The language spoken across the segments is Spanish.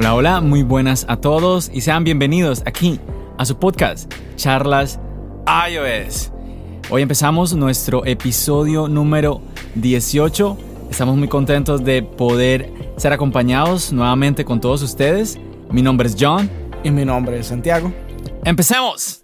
Hola, hola, muy buenas a todos y sean bienvenidos aquí a su podcast, Charlas iOS. Hoy empezamos nuestro episodio número 18. Estamos muy contentos de poder ser acompañados nuevamente con todos ustedes. Mi nombre es John. Y mi nombre es Santiago. ¡Empecemos!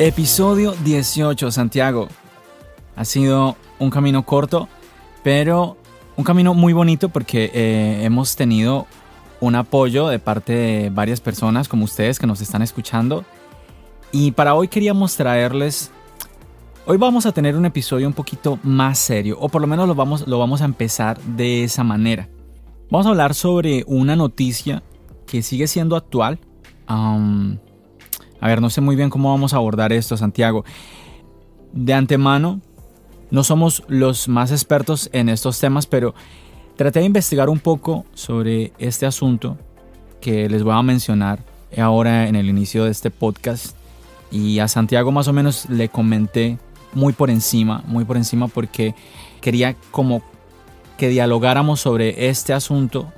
Episodio 18, Santiago. Ha sido un camino corto, pero un camino muy bonito porque eh, hemos tenido un apoyo de parte de varias personas como ustedes que nos están escuchando. Y para hoy queríamos traerles... Hoy vamos a tener un episodio un poquito más serio, o por lo menos lo vamos, lo vamos a empezar de esa manera. Vamos a hablar sobre una noticia que sigue siendo actual. A ver, no sé muy bien cómo vamos a abordar esto, Santiago. De antemano, no somos los más expertos en estos temas, pero traté de investigar un poco sobre este asunto que les voy a mencionar ahora en el inicio de este podcast. Y a Santiago más o menos le comenté muy por encima, muy por encima porque quería como que dialogáramos sobre este asunto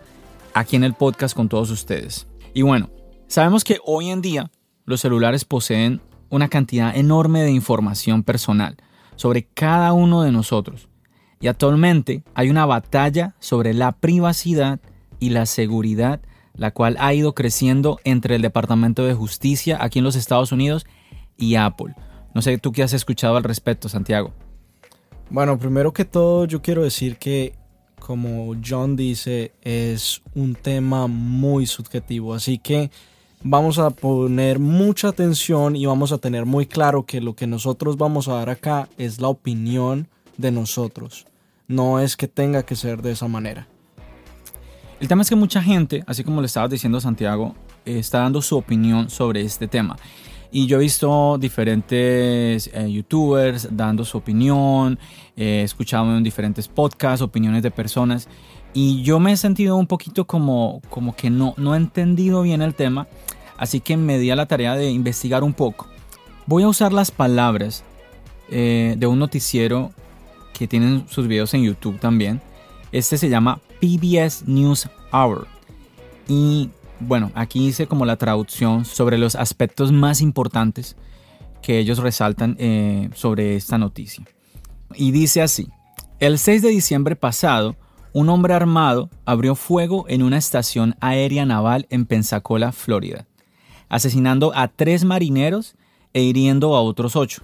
aquí en el podcast con todos ustedes. Y bueno, sabemos que hoy en día los celulares poseen una cantidad enorme de información personal sobre cada uno de nosotros. Y actualmente hay una batalla sobre la privacidad y la seguridad, la cual ha ido creciendo entre el Departamento de Justicia aquí en los Estados Unidos y Apple. No sé tú qué has escuchado al respecto, Santiago. Bueno, primero que todo yo quiero decir que, como John dice, es un tema muy subjetivo, así que vamos a poner mucha atención y vamos a tener muy claro que lo que nosotros vamos a dar acá es la opinión de nosotros. No es que tenga que ser de esa manera. El tema es que mucha gente, así como le estabas diciendo Santiago, está dando su opinión sobre este tema. Y yo he visto diferentes eh, youtubers dando su opinión, he escuchado en diferentes podcasts opiniones de personas y yo me he sentido un poquito como, como que no, no he entendido bien el tema, así que me di a la tarea de investigar un poco. Voy a usar las palabras eh, de un noticiero que tienen sus videos en YouTube también. Este se llama PBS News Hour. Y bueno, aquí hice como la traducción sobre los aspectos más importantes que ellos resaltan eh, sobre esta noticia. Y dice así, el 6 de diciembre pasado, un hombre armado abrió fuego en una estación aérea naval en Pensacola, Florida, asesinando a tres marineros e hiriendo a otros ocho.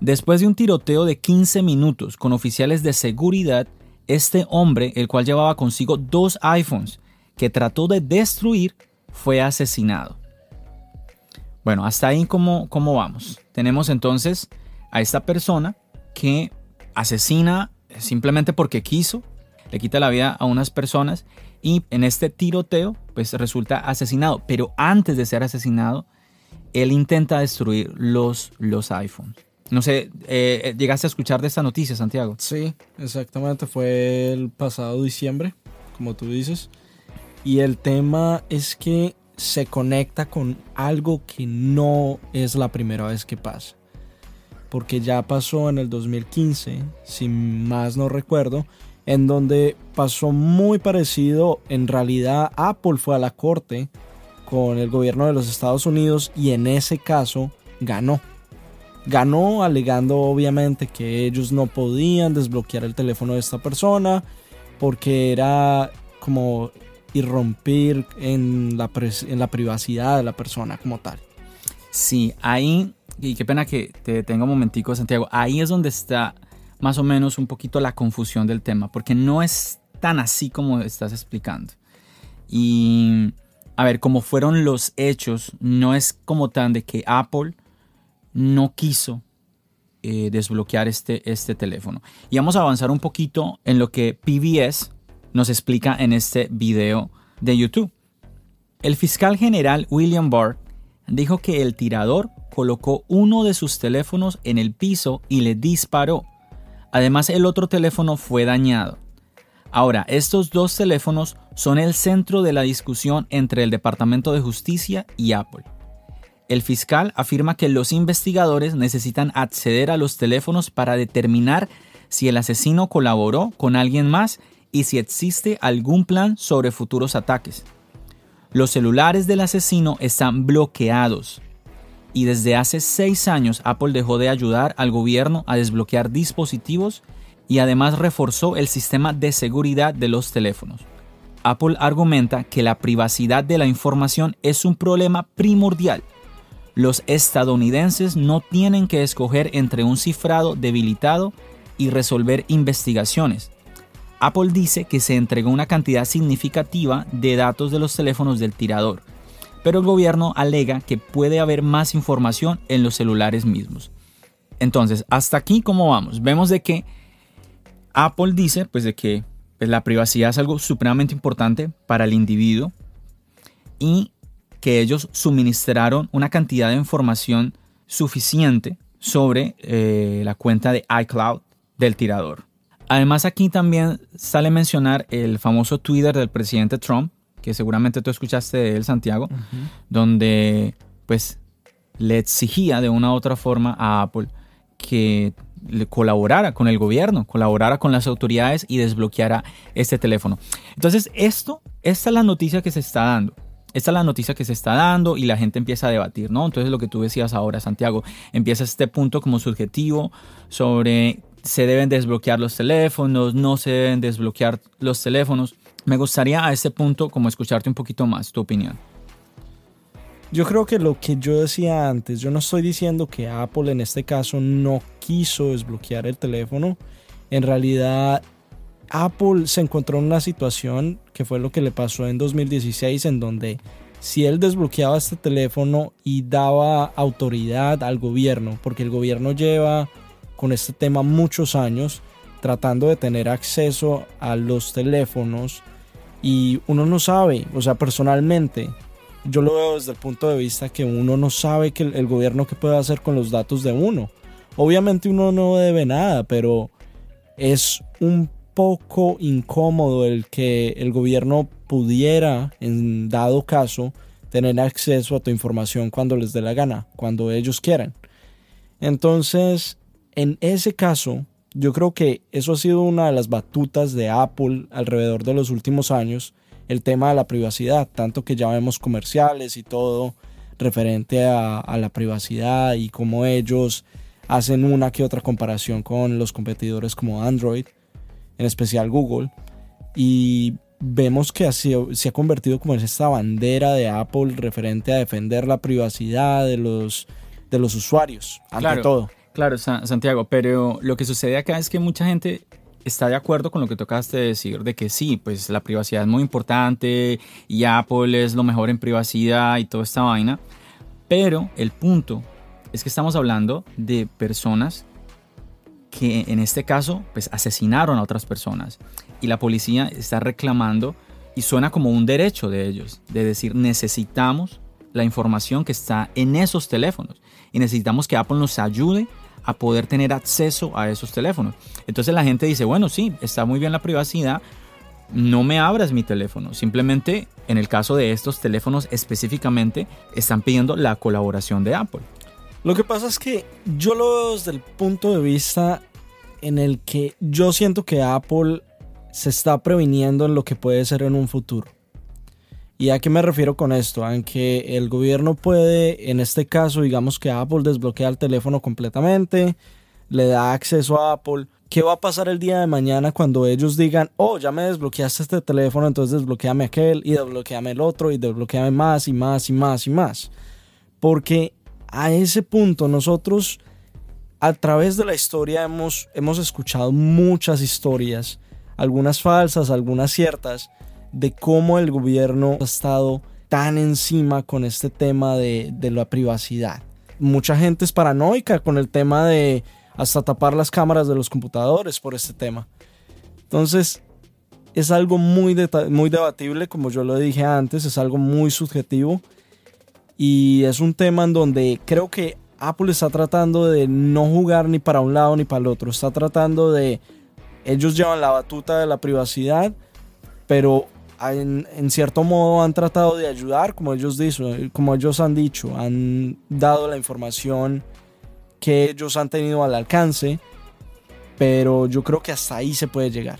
Después de un tiroteo de 15 minutos con oficiales de seguridad, este hombre, el cual llevaba consigo dos iPhones que trató de destruir, fue asesinado. Bueno, hasta ahí cómo, cómo vamos. Tenemos entonces a esta persona que asesina simplemente porque quiso, le quita la vida a unas personas y en este tiroteo pues resulta asesinado. Pero antes de ser asesinado, él intenta destruir los, los iPhones. No sé, eh, eh, ¿llegaste a escuchar de esta noticia, Santiago? Sí, exactamente, fue el pasado diciembre, como tú dices. Y el tema es que se conecta con algo que no es la primera vez que pasa. Porque ya pasó en el 2015, si más no recuerdo, en donde pasó muy parecido. En realidad Apple fue a la corte con el gobierno de los Estados Unidos y en ese caso ganó. Ganó alegando obviamente que ellos no podían desbloquear el teléfono de esta persona porque era como irrumpir en la, en la privacidad de la persona como tal. Sí, ahí, y qué pena que te tenga un momentico, Santiago, ahí es donde está más o menos un poquito la confusión del tema, porque no es tan así como estás explicando. Y a ver, como fueron los hechos, no es como tan de que Apple no quiso eh, desbloquear este, este teléfono. Y vamos a avanzar un poquito en lo que PBS nos explica en este video de YouTube. El fiscal general William Barr dijo que el tirador colocó uno de sus teléfonos en el piso y le disparó. Además, el otro teléfono fue dañado. Ahora, estos dos teléfonos son el centro de la discusión entre el Departamento de Justicia y Apple. El fiscal afirma que los investigadores necesitan acceder a los teléfonos para determinar si el asesino colaboró con alguien más y si existe algún plan sobre futuros ataques. Los celulares del asesino están bloqueados y desde hace seis años Apple dejó de ayudar al gobierno a desbloquear dispositivos y además reforzó el sistema de seguridad de los teléfonos. Apple argumenta que la privacidad de la información es un problema primordial. Los estadounidenses no tienen que escoger entre un cifrado debilitado y resolver investigaciones. Apple dice que se entregó una cantidad significativa de datos de los teléfonos del tirador, pero el gobierno alega que puede haber más información en los celulares mismos. Entonces, hasta aquí, ¿cómo vamos? Vemos de que Apple dice pues de que pues, la privacidad es algo supremamente importante para el individuo y que ellos suministraron una cantidad de información suficiente sobre eh, la cuenta de iCloud del tirador. Además aquí también sale mencionar el famoso Twitter del presidente Trump, que seguramente tú escuchaste de él, Santiago, donde pues le exigía de una u otra forma a Apple que colaborara con el gobierno, colaborara con las autoridades y desbloqueara este teléfono. Entonces, esto, esta es la noticia que se está dando. Esta es la noticia que se está dando y la gente empieza a debatir, ¿no? Entonces lo que tú decías ahora, Santiago, empieza este punto como subjetivo sobre se deben desbloquear los teléfonos, no se deben desbloquear los teléfonos. Me gustaría a este punto como escucharte un poquito más tu opinión. Yo creo que lo que yo decía antes, yo no estoy diciendo que Apple en este caso no quiso desbloquear el teléfono. En realidad, Apple se encontró en una situación que fue lo que le pasó en 2016, en donde si él desbloqueaba este teléfono y daba autoridad al gobierno, porque el gobierno lleva con este tema muchos años tratando de tener acceso a los teléfonos y uno no sabe, o sea, personalmente, yo lo veo desde el punto de vista que uno no sabe que el, gobierno qué puede hacer con los datos de uno. Obviamente uno no debe nada, pero es un poco incómodo el que el gobierno pudiera, en dado caso, tener acceso a tu información cuando les dé la gana, cuando ellos quieran. Entonces, en ese caso, yo creo que eso ha sido una de las batutas de Apple alrededor de los últimos años, el tema de la privacidad, tanto que ya vemos comerciales y todo referente a, la privacidad y cómo ellos hacen una que otra comparación con los competidores como Android, en especial Google, y vemos que se ha convertido como en esta bandera de Apple referente a defender la privacidad de los, de los usuarios, ante todo. Claro, Santiago, pero lo que sucede acá es que mucha gente está de acuerdo con lo que tocaste de decir, de que sí, pues la privacidad es muy importante y Apple es lo mejor en privacidad y toda esta vaina, pero el punto es que estamos hablando de personas que en este caso pues asesinaron a otras personas y la policía está reclamando y suena como un derecho de ellos, de decir necesitamos la información que está en esos teléfonos y necesitamos que Apple nos ayude a poder tener acceso a esos teléfonos. Entonces la gente dice, bueno, sí, está muy bien la privacidad, no me abras mi teléfono. Simplemente, en el caso de estos teléfonos específicamente, están pidiendo la colaboración de Apple. Lo que pasa es que yo lo veo desde el punto de vista en el que yo siento que Apple se está previniendo en lo que puede ser en un futuro. ¿Y a qué me refiero con esto? Aunque el gobierno puede, en este caso, digamos que Apple desbloquea el teléfono completamente, le da acceso a Apple, ¿qué va a pasar el día de mañana cuando ellos digan, oh, ya me desbloqueaste este teléfono, entonces desbloqueame aquel y desbloqueame el otro y desbloqueame más y más y más y más? Porque a ese punto nosotros a través de la historia hemos, hemos escuchado muchas historias, algunas falsas, algunas ciertas, de cómo el gobierno ha estado tan encima con este tema de, de la privacidad. Mucha gente es paranoica con el tema de hasta tapar las cámaras de los computadores por este tema. Entonces, es algo muy, muy debatible, como yo lo dije antes, es algo muy subjetivo y es un tema en donde creo que Apple está tratando de no jugar ni para un lado ni para el otro, está tratando de, ellos llevan la batuta de la privacidad, pero en, cierto modo han tratado de ayudar, como ellos, dicen, como ellos han dicho, han dado la información que ellos han tenido al alcance, pero yo creo que hasta ahí se puede llegar.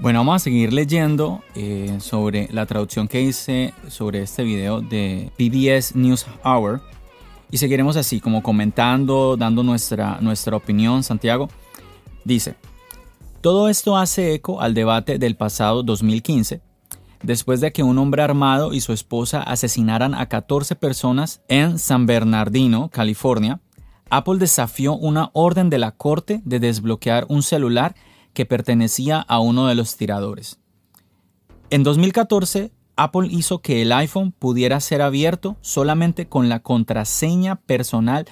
Bueno, vamos a seguir leyendo eh, sobre la traducción que hice sobre este video de PBS News Hour y seguiremos así, como comentando, dando nuestra, nuestra opinión. Santiago dice, todo esto hace eco al debate del pasado 2015, después de que un hombre armado y su esposa asesinaran a 14 personas en San Bernardino, California, Apple desafió una orden de la corte de desbloquear un celular que pertenecía a uno de los tiradores. En 2014, Apple hizo que el iPhone pudiera ser abierto solamente con la contraseña personal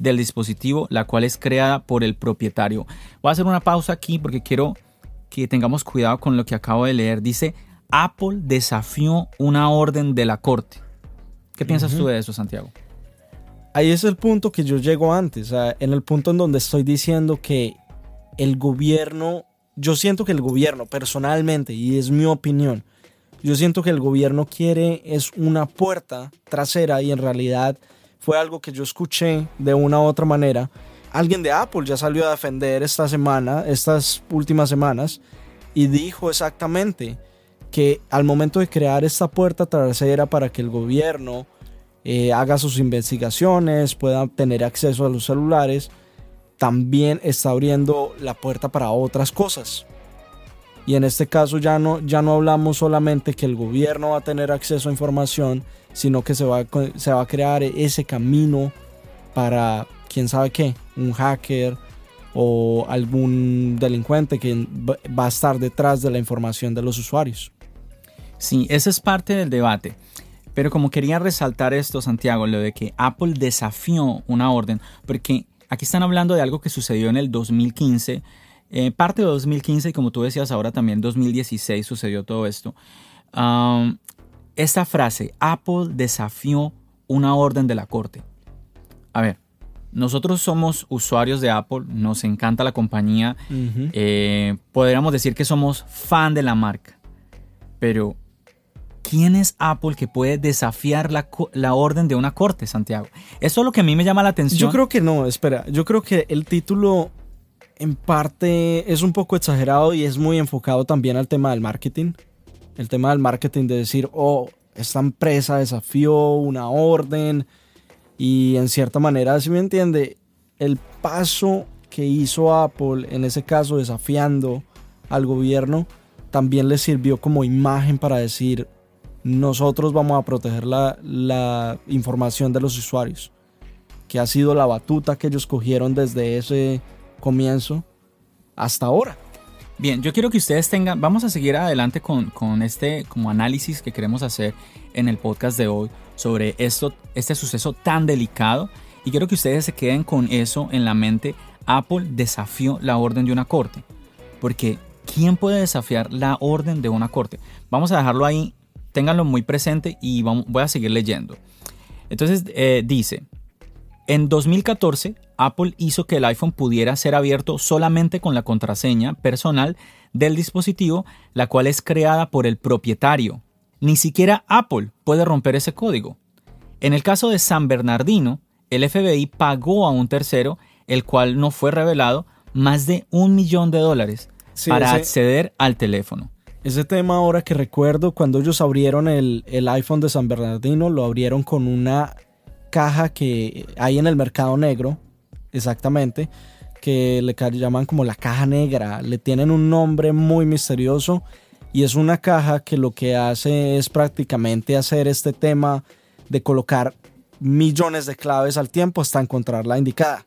del dispositivo, la cual es creada por el propietario. Voy a hacer una pausa aquí porque quiero que tengamos cuidado con lo que acabo de leer. Dice, Apple desafió una orden de la corte. ¿Qué piensas tú de eso, Santiago? ahí es el punto que yo llego antes, en el punto en donde estoy diciendo que el gobierno, yo siento que el gobierno personalmente, y es mi opinión, yo siento que el gobierno quiere es una puerta trasera y en realidad fue algo que yo escuché de una u otra manera. Alguien de Apple ya salió a defender esta semana, estas últimas semanas, y dijo exactamente que al momento de crear esta puerta trasera para que el gobierno eh, haga sus investigaciones, pueda tener acceso a los celulares, también está abriendo la puerta para otras cosas. Y en este caso ya no, ya no hablamos solamente que el gobierno va a tener acceso a información, sino que se va, se va a crear ese camino para, quién sabe qué, un hacker o algún delincuente que va a estar detrás de la información de los usuarios. Sí, ese es parte del debate. Pero como quería resaltar esto, Santiago, lo de que Apple desafió una orden, porque aquí están hablando de algo que sucedió en el 2015, eh, parte de 2015 y como tú decías ahora también 2016 sucedió todo esto. Esta frase, Apple desafió una orden de la corte. A ver, nosotros somos usuarios de Apple, nos encanta la compañía, eh, podríamos decir que somos fan de la marca, pero ¿quién es Apple que puede desafiar la, orden de una corte, Santiago? Eso es lo que a mí me llama la atención. Yo creo que no, espera, yo creo que el título en parte es un poco exagerado y es muy enfocado también al tema del marketing. El tema del marketing de decir, oh, esta empresa desafió una orden y en cierta manera, si me entiende, el paso que hizo Apple, en ese caso desafiando al gobierno, también le sirvió como imagen para decir, nosotros vamos a proteger la, información de los usuarios, que ha sido la batuta que ellos cogieron desde ese comienzo hasta ahora. Bien, yo quiero que ustedes tengan, vamos a seguir adelante con, este como análisis que queremos hacer en el podcast de hoy sobre esto, este suceso tan delicado y quiero que ustedes se queden con eso en la mente. Apple desafió la orden de una corte, porque ¿quién puede desafiar la orden de una corte? Vamos a dejarlo ahí ténganlo muy presente y voy a seguir leyendo. Entonces eh, dice, en 2014 Apple hizo que el iPhone pudiera ser abierto solamente con la contraseña personal del dispositivo, la cual es creada por el propietario. Ni siquiera Apple puede romper ese código. En el caso de San Bernardino, el FBI pagó a un tercero, el cual no fue revelado, más de un millón de dólares para acceder al teléfono. Ese tema ahora que recuerdo, cuando ellos abrieron el, iPhone de San Bernardino, lo abrieron con una caja que hay en el mercado negro, exactamente, que le llaman como la caja negra. Le tienen un nombre muy misterioso y es una caja que lo que hace es prácticamente hacer este tema de colocar millones de claves al tiempo hasta encontrar la indicada.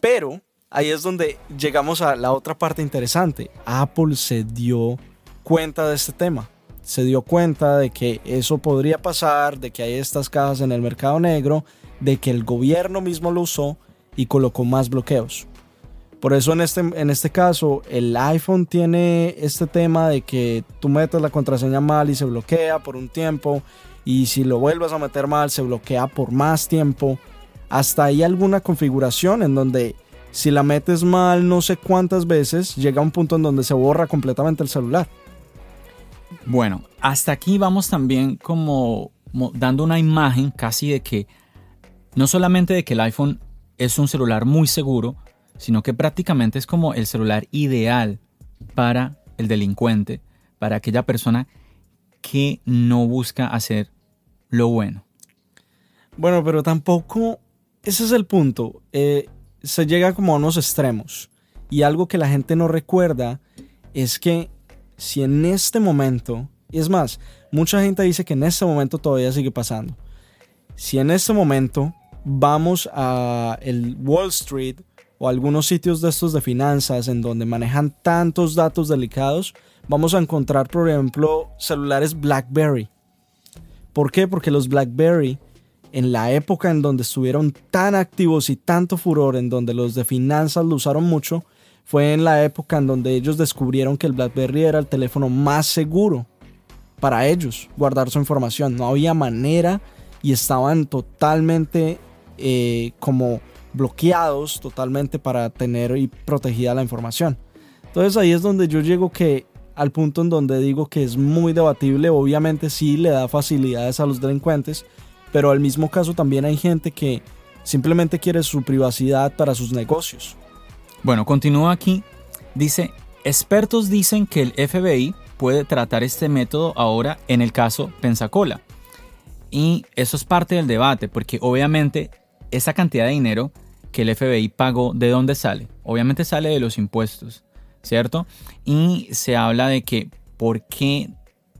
Pero ahí es donde llegamos a la otra parte interesante. Apple se dio cuenta de este tema. Se dio cuenta de que eso podría pasar, de que hay estas cajas en el mercado negro, de que el gobierno mismo lo usó y colocó más bloqueos. Por eso en este, en este caso el iPhone tiene este tema de que tú metes la contraseña mal y se bloquea por un tiempo y si lo vuelves a meter mal se bloquea por más tiempo. Hasta hay alguna configuración en donde si la metes mal no sé cuántas veces llega a un punto en donde se borra completamente el celular. Bueno, hasta aquí vamos también como dando una imagen casi de que no solamente de que el iPhone es un celular muy seguro, sino que prácticamente es como el celular ideal para el delincuente, para aquella persona que no busca hacer lo bueno. Bueno, pero tampoco, ese es el punto, eh, se llega como a unos extremos. Y algo que la gente no recuerda es que si en este momento, y es más, mucha gente dice que en este momento todavía sigue pasando, si en este momento vamos a el Wall Street o algunos sitios de estos de finanzas en donde manejan tantos datos delicados, vamos a encontrar, por ejemplo, celulares BlackBerry. ¿Por qué? Porque los BlackBerry, en la época en donde estuvieron tan activos y tanto furor, en donde los de finanzas lo usaron mucho, fue en la época en donde ellos descubrieron que el BlackBerry era el teléfono más seguro para ellos guardar su información. No había manera y estaban totalmente eh, como bloqueados totalmente para tener y protegida la información. Entonces ahí es donde yo llego que al punto en donde digo que es muy debatible, obviamente sí le da facilidades a los delincuentes, pero al mismo caso también hay gente que simplemente quiere su privacidad para sus negocios. Bueno, continúa aquí. Dice, expertos dicen que el FBI puede tratar este método ahora en el caso Pensacola. Y eso es parte del debate, porque obviamente esa cantidad de dinero que el FBI pagó, ¿de dónde sale? Obviamente sale de los impuestos, ¿cierto? Y se habla de que por qué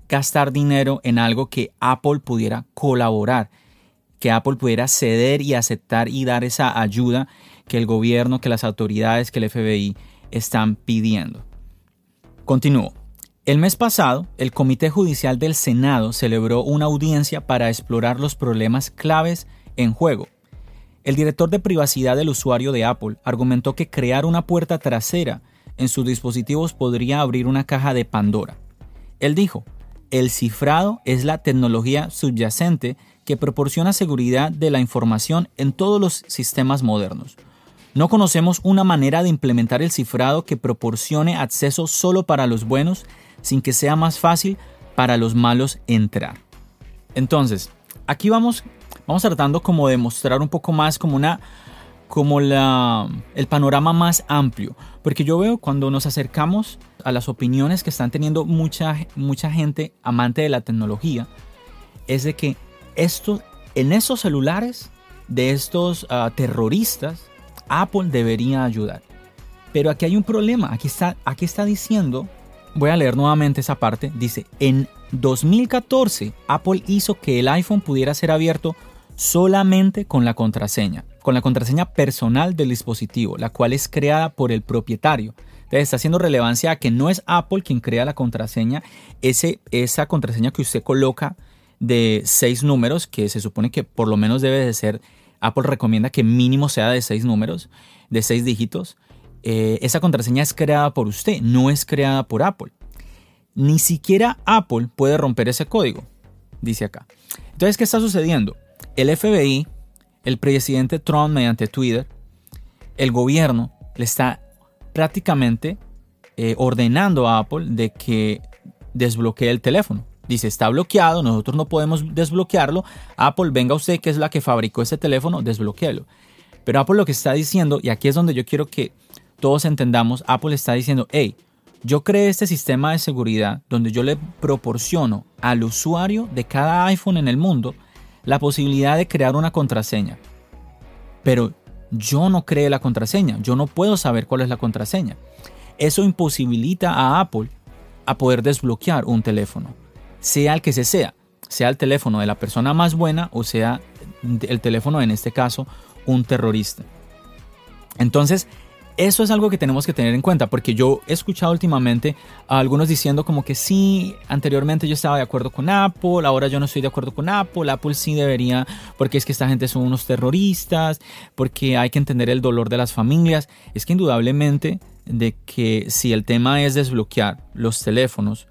gastar dinero en algo que Apple pudiera colaborar, que Apple pudiera ceder y aceptar y dar esa ayuda que el gobierno, que las autoridades, que el FBI están pidiendo. Continúo. El mes pasado, el Comité Judicial del Senado celebró una audiencia para explorar los problemas claves en juego el director de privacidad del usuario de Apple argumentó que crear una puerta trasera en sus dispositivos podría abrir una caja de Pandora. Él dijo, el cifrado es la tecnología subyacente que proporciona seguridad de la información en todos los sistemas modernos. No conocemos una manera de implementar el cifrado que proporcione acceso solo para los buenos sin que sea más fácil para los malos entrar. Entonces, aquí vamos vamos tratando como de mostrar un poco más como una como la, el panorama más amplio, porque yo veo cuando nos acercamos a las opiniones que están teniendo mucha, mucha gente amante de la tecnología, es de que esto, en esos celulares de estos ah, terroristas, Apple debería ayudar. Pero aquí hay un problema, aquí está, aquí está diciendo, voy a leer nuevamente esa parte, dice, en 2014 Apple hizo que el iPhone pudiera ser abierto solamente con la contraseña, con la contraseña personal del dispositivo, la cual es creada por el propietario. Entonces está haciendo relevancia a que no es Apple quien crea la contraseña, ese, esa contraseña que usted coloca de seis números, que se supone que por lo menos debe de ser, Apple recomienda que mínimo sea de seis números, de seis dígitos. Eh, esa contraseña es creada por usted, no es creada por Apple. Ni siquiera Apple puede romper ese código, dice acá. Entonces, ¿qué está sucediendo? El FBI, el presidente Trump mediante Twitter, el gobierno le está prácticamente eh, ordenando a Apple de que desbloquee el teléfono. Dice, está bloqueado, nosotros no podemos desbloquearlo. Apple, venga usted que es la que fabricó ese teléfono, desbloqueelo. Pero Apple lo que está diciendo, y aquí es donde yo quiero que todos entendamos, Apple está diciendo, hey, yo creé este sistema de seguridad donde yo le proporciono al usuario de cada iPhone en el mundo la posibilidad de crear una contraseña. Pero yo no creé la contraseña, yo no puedo saber cuál es la contraseña. Eso imposibilita a Apple a poder desbloquear un teléfono, sea el que se sea, sea el teléfono de la persona más buena o sea el teléfono en este caso un terrorista. Entonces, eso es algo que tenemos que tener en cuenta, porque yo he escuchado últimamente a algunos diciendo como que sí, anteriormente yo estaba de acuerdo con Apple, ahora yo no estoy de acuerdo con Apple, Apple sí debería, porque es que esta gente son unos terroristas, porque hay que entender el dolor de las familias. Es que indudablemente de que si el tema es desbloquear los teléfonos,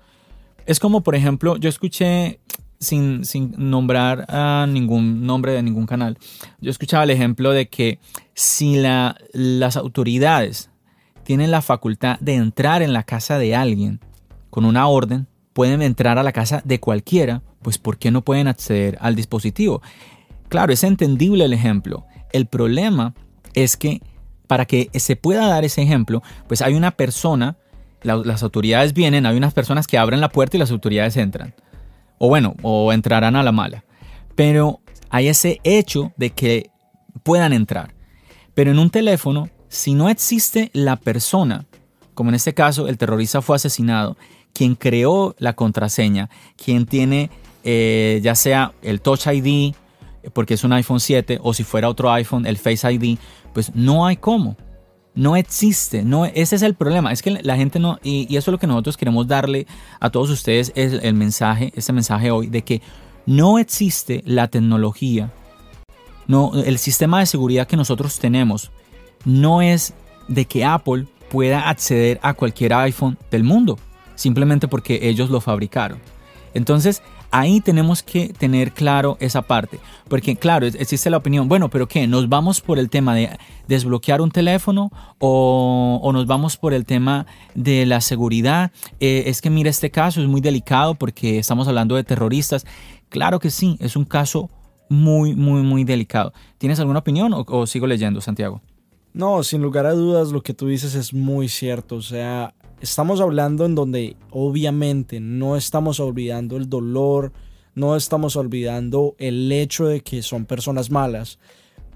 es como por ejemplo, yo escuché sin, nombrar a ningún nombre de ningún canal, yo escuchaba el ejemplo de que si la, las autoridades tienen la facultad de entrar en la casa de alguien con una orden, pueden entrar a la casa de cualquiera, pues ¿por qué no pueden acceder al dispositivo? Claro, es entendible el ejemplo. El problema es que para que se pueda dar ese ejemplo, pues hay una persona, las autoridades vienen, hay unas personas que abren la puerta y las autoridades entran o bueno, o entrarán a la mala. Pero hay ese hecho de que puedan entrar. Pero en un teléfono, si no existe la persona, como en este caso el terrorista fue asesinado, quien creó la contraseña, quien tiene eh, ya sea el Touch ID, porque es un iPhone 7, o si fuera otro iPhone, el Face ID, pues no hay cómo no existe. No, ese es el problema. Es que la gente no, y, eso es lo que nosotros queremos darle a todos ustedes, es el mensaje, este mensaje hoy, de que no existe la tecnología, no, el sistema de seguridad que nosotros tenemos no es de que Apple pueda acceder a cualquier iPhone del mundo, simplemente porque ellos lo fabricaron. Entonces, Ahí tenemos que tener claro esa parte, porque claro, existe la opinión, bueno, pero ¿qué? ¿Nos vamos por el tema de desbloquear un teléfono o, nos vamos por el tema de la seguridad? Eh, es que mira, este caso es muy delicado porque estamos hablando de terroristas. Claro que sí, es un caso muy, muy, muy delicado. ¿Tienes alguna opinión o sigo leyendo, Santiago? No, sin lugar a dudas, lo que tú dices es muy cierto. O sea, estamos hablando en donde obviamente no estamos olvidando el dolor, no estamos olvidando el hecho de que son personas malas,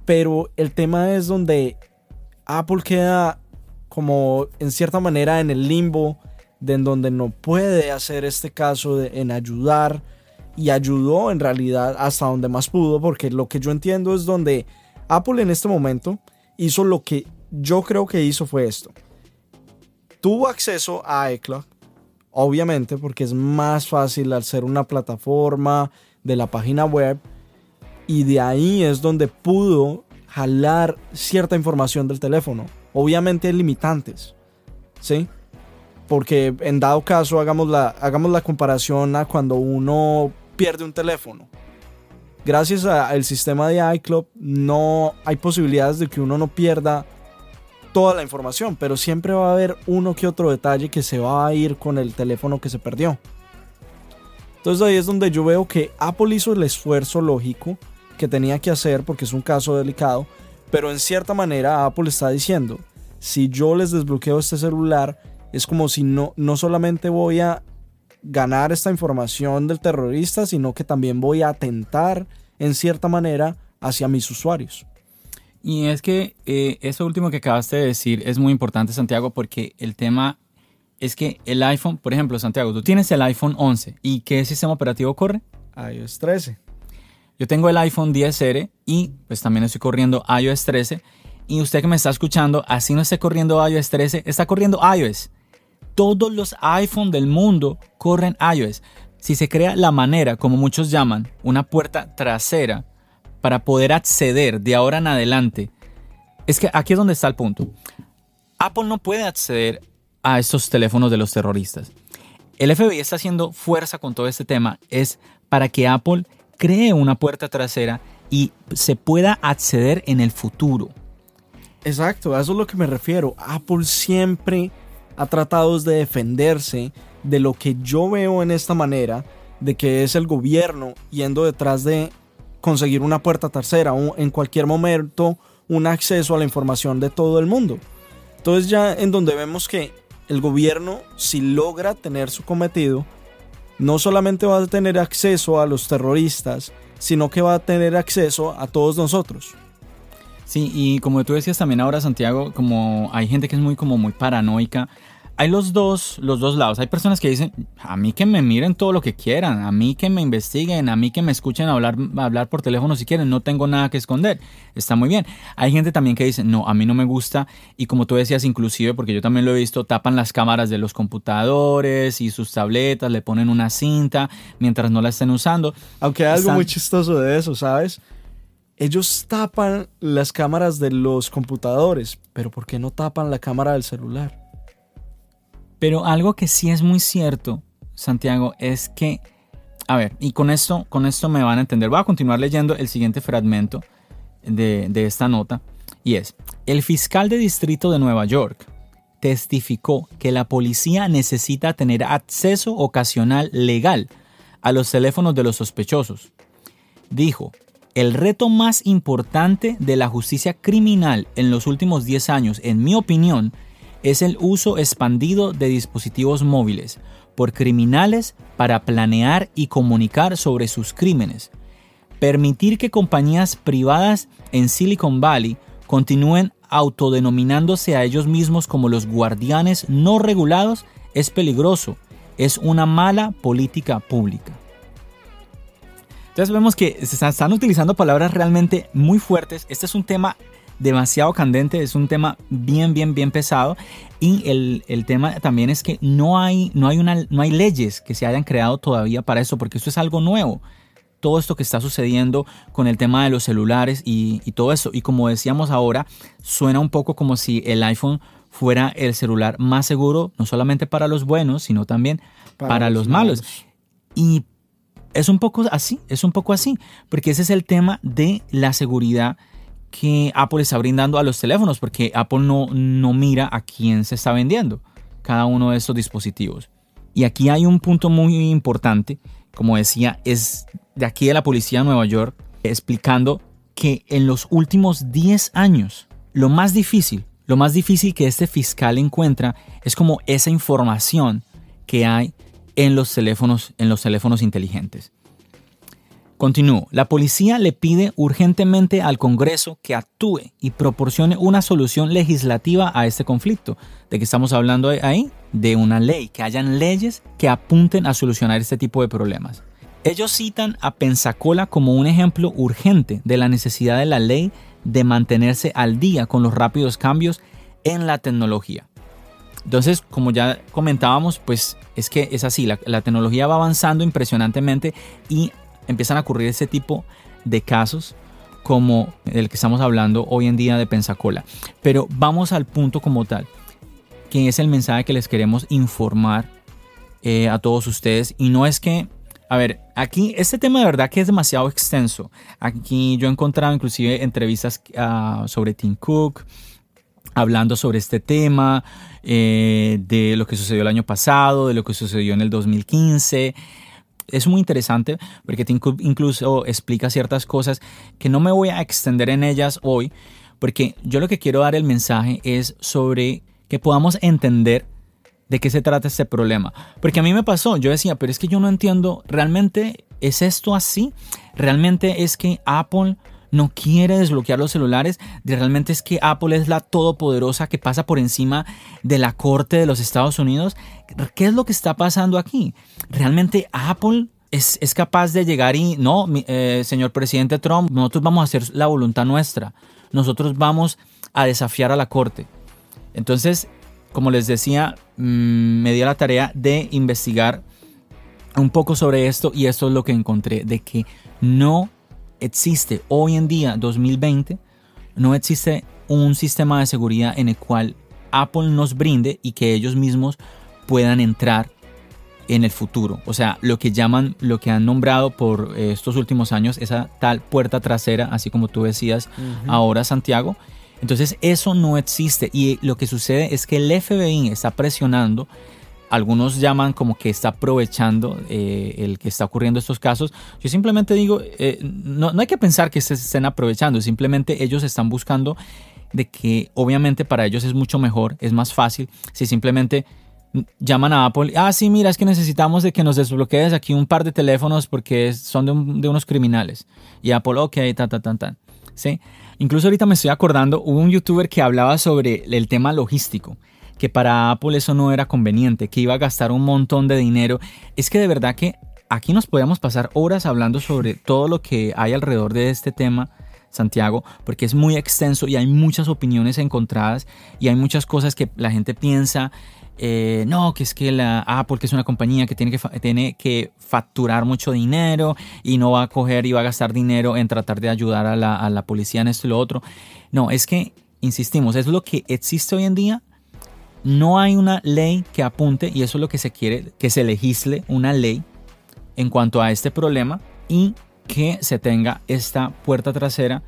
pero el tema es donde Apple queda como en cierta manera en el limbo de en donde no puede hacer este caso en ayudar y ayudó en realidad hasta donde más pudo porque lo que yo entiendo es donde Apple en este momento hizo lo que yo creo que hizo fue esto tuvo acceso a iCloud, obviamente, porque es más fácil al ser una plataforma de la página web. Y de ahí es donde pudo jalar cierta información del teléfono. Obviamente limitantes, ¿sí? Porque en dado caso, hagamos la, hagamos la comparación a cuando uno pierde un teléfono. Gracias al sistema de iCloud, no hay posibilidades de que uno no pierda toda la información, pero siempre va a haber uno que otro detalle que se va a ir con el teléfono que se perdió. Entonces ahí es donde yo veo que Apple hizo el esfuerzo lógico que tenía que hacer porque es un caso delicado, pero en cierta manera Apple está diciendo, si yo les desbloqueo este celular, es como si no, no solamente voy a ganar esta información del terrorista, sino que también voy a atentar en cierta manera hacia mis usuarios. Y es que eh, eso último que acabaste de decir es muy importante, Santiago, porque el tema es que el iPhone, por ejemplo, Santiago, tú tienes el iPhone 11 y ¿qué sistema operativo corre? iOS 13. Yo tengo el iPhone 10R y pues también estoy corriendo iOS 13. Y usted que me está escuchando, así no esté corriendo iOS 13, está corriendo iOS. Todos los iPhone del mundo corren iOS. Si se crea la manera, como muchos llaman, una puerta trasera para poder acceder de ahora en adelante, es que aquí es donde está el punto. Apple no puede acceder a estos teléfonos de los terroristas. El FBI está haciendo fuerza con todo este tema, es para que Apple cree una puerta trasera y se pueda acceder en el futuro. Exacto, a eso es lo que me refiero. Apple siempre ha tratado de defenderse de lo que yo veo en esta manera, de que es el gobierno yendo detrás de conseguir una puerta tercera, o en cualquier momento un acceso a la información de todo el mundo. Entonces ya en donde vemos que el gobierno, si logra tener su cometido, no solamente va a tener acceso a los terroristas, sino que va a tener acceso a todos nosotros. Sí, y como tú decías también ahora, Santiago, como hay gente que es muy como muy paranoica hay los dos, los dos lados. Hay personas que dicen, a mí que me miren todo lo que quieran, a mí que me investiguen, a mí que me escuchen hablar, hablar por teléfono si quieren, no tengo nada que esconder. Está muy bien. Hay gente también que dice, no, a mí no me gusta. Y como tú decías, inclusive, porque yo también lo he visto, tapan las cámaras de los computadores y sus tabletas, le ponen una cinta mientras no la estén usando. Aunque hay algo muy chistoso de eso, ¿sabes? Ellos tapan las cámaras de los computadores, pero ¿por qué no tapan la cámara del celular? Pero algo que sí es muy cierto, Santiago, es que, a ver, y con esto, con esto me van a entender. Voy a continuar leyendo el siguiente fragmento de, de esta nota, y es, el fiscal de distrito de Nueva York testificó que la policía necesita tener acceso ocasional legal a los teléfonos de los sospechosos. Dijo, el reto más importante de la justicia criminal en los últimos 10 años, en mi opinión, es el uso expandido de dispositivos móviles por criminales para planear y comunicar sobre sus crímenes. Permitir que compañías privadas en Silicon Valley continúen autodenominándose a ellos mismos como los guardianes no regulados es peligroso, es una mala política pública. Entonces vemos que se están utilizando palabras realmente muy fuertes. Este es un tema demasiado candente, es un tema bien, bien, bien pesado. Y el, el, tema también es que no hay, no, hay una, no hay leyes que se hayan creado todavía para eso, porque esto es algo nuevo. Todo esto que está sucediendo con el tema de los celulares y, y todo eso. Y como decíamos ahora, suena un poco como si el iPhone fuera el celular más seguro, no solamente para los buenos, sino también para, los, malos. malos. Y es un poco así, es un poco así, porque ese es el tema de la seguridad que Apple está brindando a los teléfonos, porque Apple no, no mira a quién se está vendiendo cada uno de estos dispositivos. Y aquí hay un punto muy importante, como decía, es de aquí de la policía de Nueva York, explicando que en los últimos 10 años, lo más difícil, lo más difícil que este fiscal encuentra es como esa información que hay en los teléfonos, en los teléfonos inteligentes. Continúo. La policía le pide urgentemente al Congreso que actúe y proporcione una solución legislativa a este conflicto. ¿De qué estamos hablando ahí? De una ley, que hayan leyes que apunten a solucionar este tipo de problemas. Ellos citan a Pensacola como un ejemplo urgente de la necesidad de la ley de mantenerse al día con los rápidos cambios en la tecnología. Entonces, como ya comentábamos, pues es que es así, la, la, tecnología va avanzando impresionantemente y empiezan a ocurrir ese tipo de casos como el que estamos hablando hoy en día de Pensacola. Pero vamos al punto como tal, que es el mensaje que les queremos informar eh, a todos ustedes. Y no es que, a ver, aquí este tema de verdad que es demasiado extenso. Aquí yo he encontrado inclusive entrevistas uh, sobre Tim Cook, hablando sobre este tema, eh, de lo que sucedió el año pasado, de lo que sucedió en el 2015 es muy interesante porque incluso explica ciertas cosas que no me voy a extender en ellas hoy, porque yo lo que quiero dar el mensaje es sobre que podamos entender de qué se trata este problema. Porque a mí me pasó, yo decía, pero es que yo no entiendo, ¿realmente es esto así? ¿Realmente es que Apple no quiere desbloquear los celulares, realmente es que Apple es la todopoderosa que pasa por encima de la corte de los Estados Unidos. ¿Qué es lo que está pasando aquí? ¿Realmente Apple es, capaz de llegar y, no, eh, señor presidente Trump, nosotros vamos a hacer la voluntad nuestra, nosotros vamos a desafiar a la corte? Entonces, como les decía, mm, me dio la tarea de investigar un poco sobre esto y esto es lo que encontré, de que no existe hoy en día, 2020, no existe un sistema de seguridad en el cual Apple nos brinde y que ellos mismos puedan entrar en el futuro. O sea, lo que llaman, lo que han nombrado por estos últimos años, esa tal puerta trasera, así como tú decías ahora, Santiago. Entonces, eso no existe. Y lo que sucede es que el FBI está presionando algunos llaman como que está aprovechando eh, el que está ocurriendo estos casos. Yo simplemente digo, eh, no, hay que pensar que se estén aprovechando, simplemente ellos están buscando de que obviamente para ellos es mucho mejor, es más fácil si simplemente llaman a Apple, ah, sí, mira, es que necesitamos de que nos desbloquees aquí un par de teléfonos porque son de, unos criminales. Y Apple, ok, ta, ta, ta, ta. ¿sí? Incluso ahorita me estoy acordando, hubo un youtuber que hablaba sobre el tema logístico, que para Apple eso no era conveniente, que iba a gastar un montón de dinero. Es que de verdad que aquí nos podemos pasar horas hablando sobre todo lo que hay alrededor de este tema, Santiago, porque es muy extenso y hay muchas opiniones encontradas y hay muchas cosas que la gente piensa eh, no, que es que la Apple, es una compañía que tiene que, tiene que facturar mucho dinero y no va a coger y va a gastar dinero en tratar de ayudar a la, a la policía en esto y lo otro. No, es que, insistimos, es lo que existe hoy en día. No hay una ley que apunte, y eso es lo que se quiere, que se legisle una ley en cuanto a este problema y que se tenga esta puerta trasera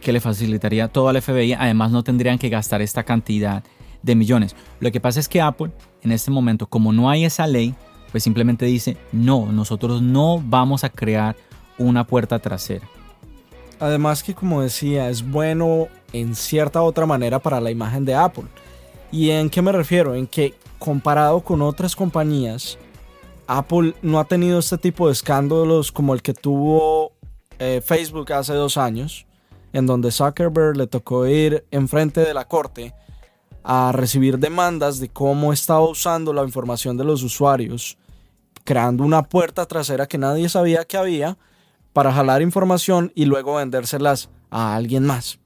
que le facilitaría todo al FBI. Además, no tendrían que gastar esta cantidad de millones. Lo que pasa es que Apple, en este momento, como no hay esa ley, pues simplemente dice, no, nosotros no vamos a crear una puerta trasera. Además que, como decía, es bueno en cierta otra manera para la imagen de Apple. ¿Y en qué me refiero? En que comparado con otras compañías, Apple no ha tenido este tipo de escándalos como el que tuvo eh, Facebook hace dos años, en donde Zuckerberg le tocó ir enfrente de la corte a recibir demandas de cómo estaba usando la información de los usuarios, creando una puerta trasera que nadie sabía que había para jalar información y luego vendérselas a alguien más.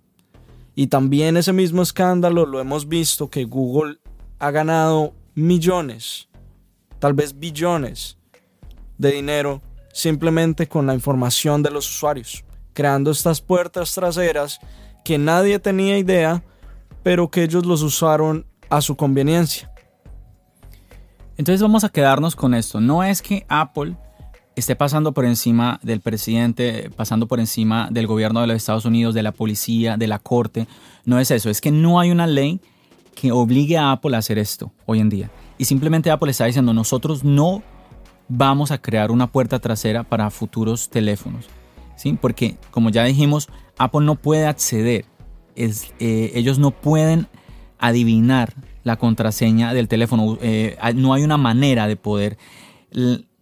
Y también ese mismo escándalo lo hemos visto que Google ha ganado millones, tal vez billones de dinero simplemente con la información de los usuarios, creando estas puertas traseras que nadie tenía idea pero que ellos los usaron a su conveniencia. Entonces vamos a quedarnos con esto. No es que Apple esté pasando por encima del presidente, pasando por encima del gobierno de los Estados Unidos, de la policía, de la corte. No es eso. Es que no hay una ley que obligue a Apple a hacer esto hoy en día. Y simplemente Apple está diciendo, nosotros no vamos a crear una puerta trasera para futuros teléfonos. ¿sí? Porque, como ya dijimos, Apple no puede acceder eh, ellos no pueden adivinar la contraseña del teléfono. Eh, no hay una manera de poder.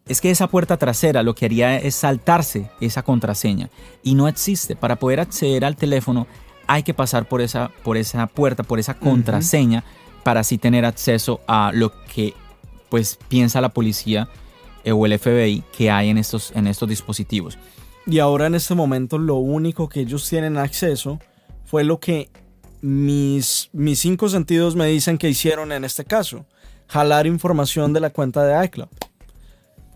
Es que esa puerta trasera lo que haría es saltarse esa contraseña y no existe. Para poder acceder al teléfono hay que pasar por esa, por esa puerta, por esa contraseña para así tener acceso a lo que pues piensa la policía eh, o el FBI que hay en estos, en estos dispositivos. Y ahora en este momento lo único que ellos tienen acceso fue lo que mis, mis cinco sentidos me dicen que hicieron en este caso. Jalar información de la cuenta de iCloud.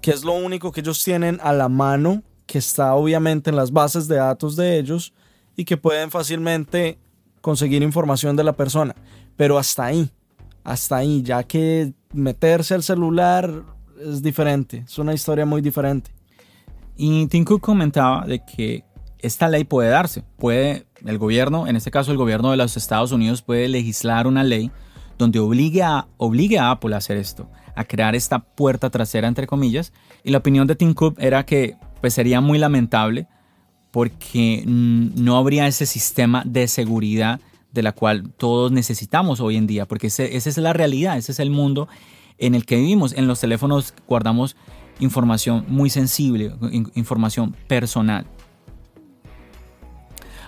Que es lo único que ellos tienen a la mano, que está obviamente en las bases de datos de ellos y que pueden fácilmente conseguir información de la persona. Pero hasta ahí, hasta ahí, ya que meterse al celular es diferente, es una historia muy diferente. Y Tim Cook comentaba de que esta ley puede darse. Puede el gobierno, en este caso el gobierno de los Estados Unidos, puede legislar una ley donde obligue a, obligue a Apple a hacer esto, a crear esta puerta trasera, entre comillas. Y la opinión de Tim Cook era que pues, sería muy lamentable porque no habría ese sistema de seguridad de la cual todos necesitamos hoy en día, porque esa es la realidad, ese es el mundo en el que vivimos. En los teléfonos guardamos información muy sensible, información personal.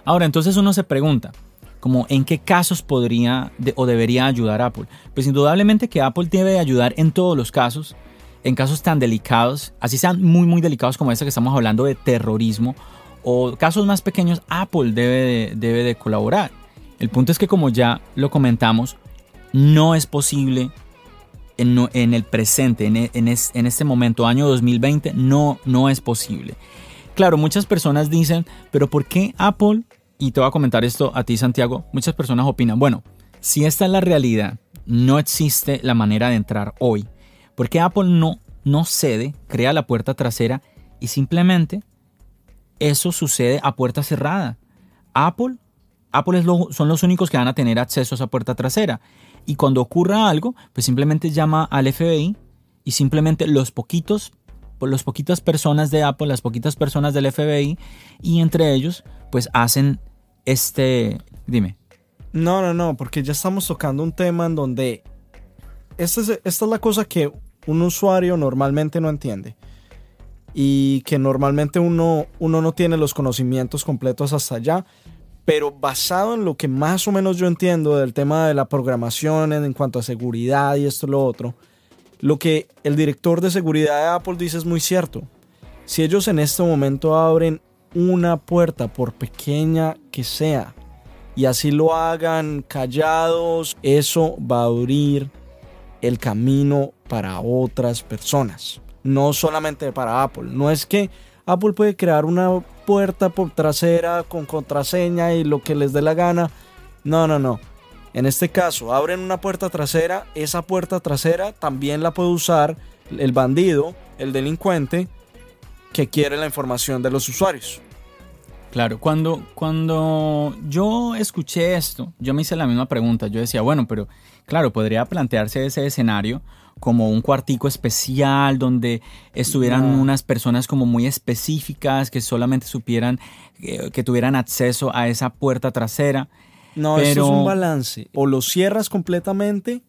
Ahora, entonces uno se pregunta, como en qué casos podría o debería ayudar Apple. Pues indudablemente que Apple debe ayudar en todos los casos, en casos tan delicados, así sean muy muy delicados como este que estamos hablando de terrorismo, o casos más pequeños, Apple debe de, debe de colaborar. El punto es que como ya lo comentamos, no es posible en, el presente, en, en, en, este momento, año 2020, no, no es posible. Claro, muchas personas dicen, pero ¿por qué Apple y te voy a comentar esto a ti, Santiago, muchas personas opinan, bueno, si esta es la realidad, no existe la manera de entrar hoy, porque Apple no, no cede, crea la puerta trasera y simplemente eso sucede a puerta cerrada. Apple, Apple es son los únicos que van a tener acceso a esa puerta trasera. Y cuando ocurra algo, pues simplemente llama al FBI y simplemente los poquitos, los poquitas personas de Apple, las poquitas personas del FBI y entre ellos, pues hacen este, dime. No, no, no, porque ya estamos tocando un tema en donde esta es, esta es la cosa que un usuario normalmente no entiende y que normalmente uno, uno no tiene los conocimientos completos hasta allá, pero basado en lo que más o menos yo entiendo del tema de la programación en, cuanto a seguridad y esto lo otro, lo que el director de seguridad de Apple dice es muy cierto. Si ellos en este momento abren una puerta, por pequeña que sea, y así lo hagan callados, eso va a abrir el camino para otras personas, no solamente para Apple. No es que Apple puede crear una puerta por trasera con contraseña y lo que les dé la gana. No, no, no. En este caso, abren una puerta trasera, esa puerta trasera también la puede usar el bandido, el delincuente, que quiere la información de los usuarios. Claro, cuando, cuando yo escuché esto, yo me hice la misma pregunta. Yo decía, bueno, pero claro, podría plantearse ese escenario como un cuartico especial donde estuvieran unas personas como muy específicas que solamente supieran, eh, que tuvieran acceso a esa puerta trasera. No, pero... eso es un balance. O lo cierras completamente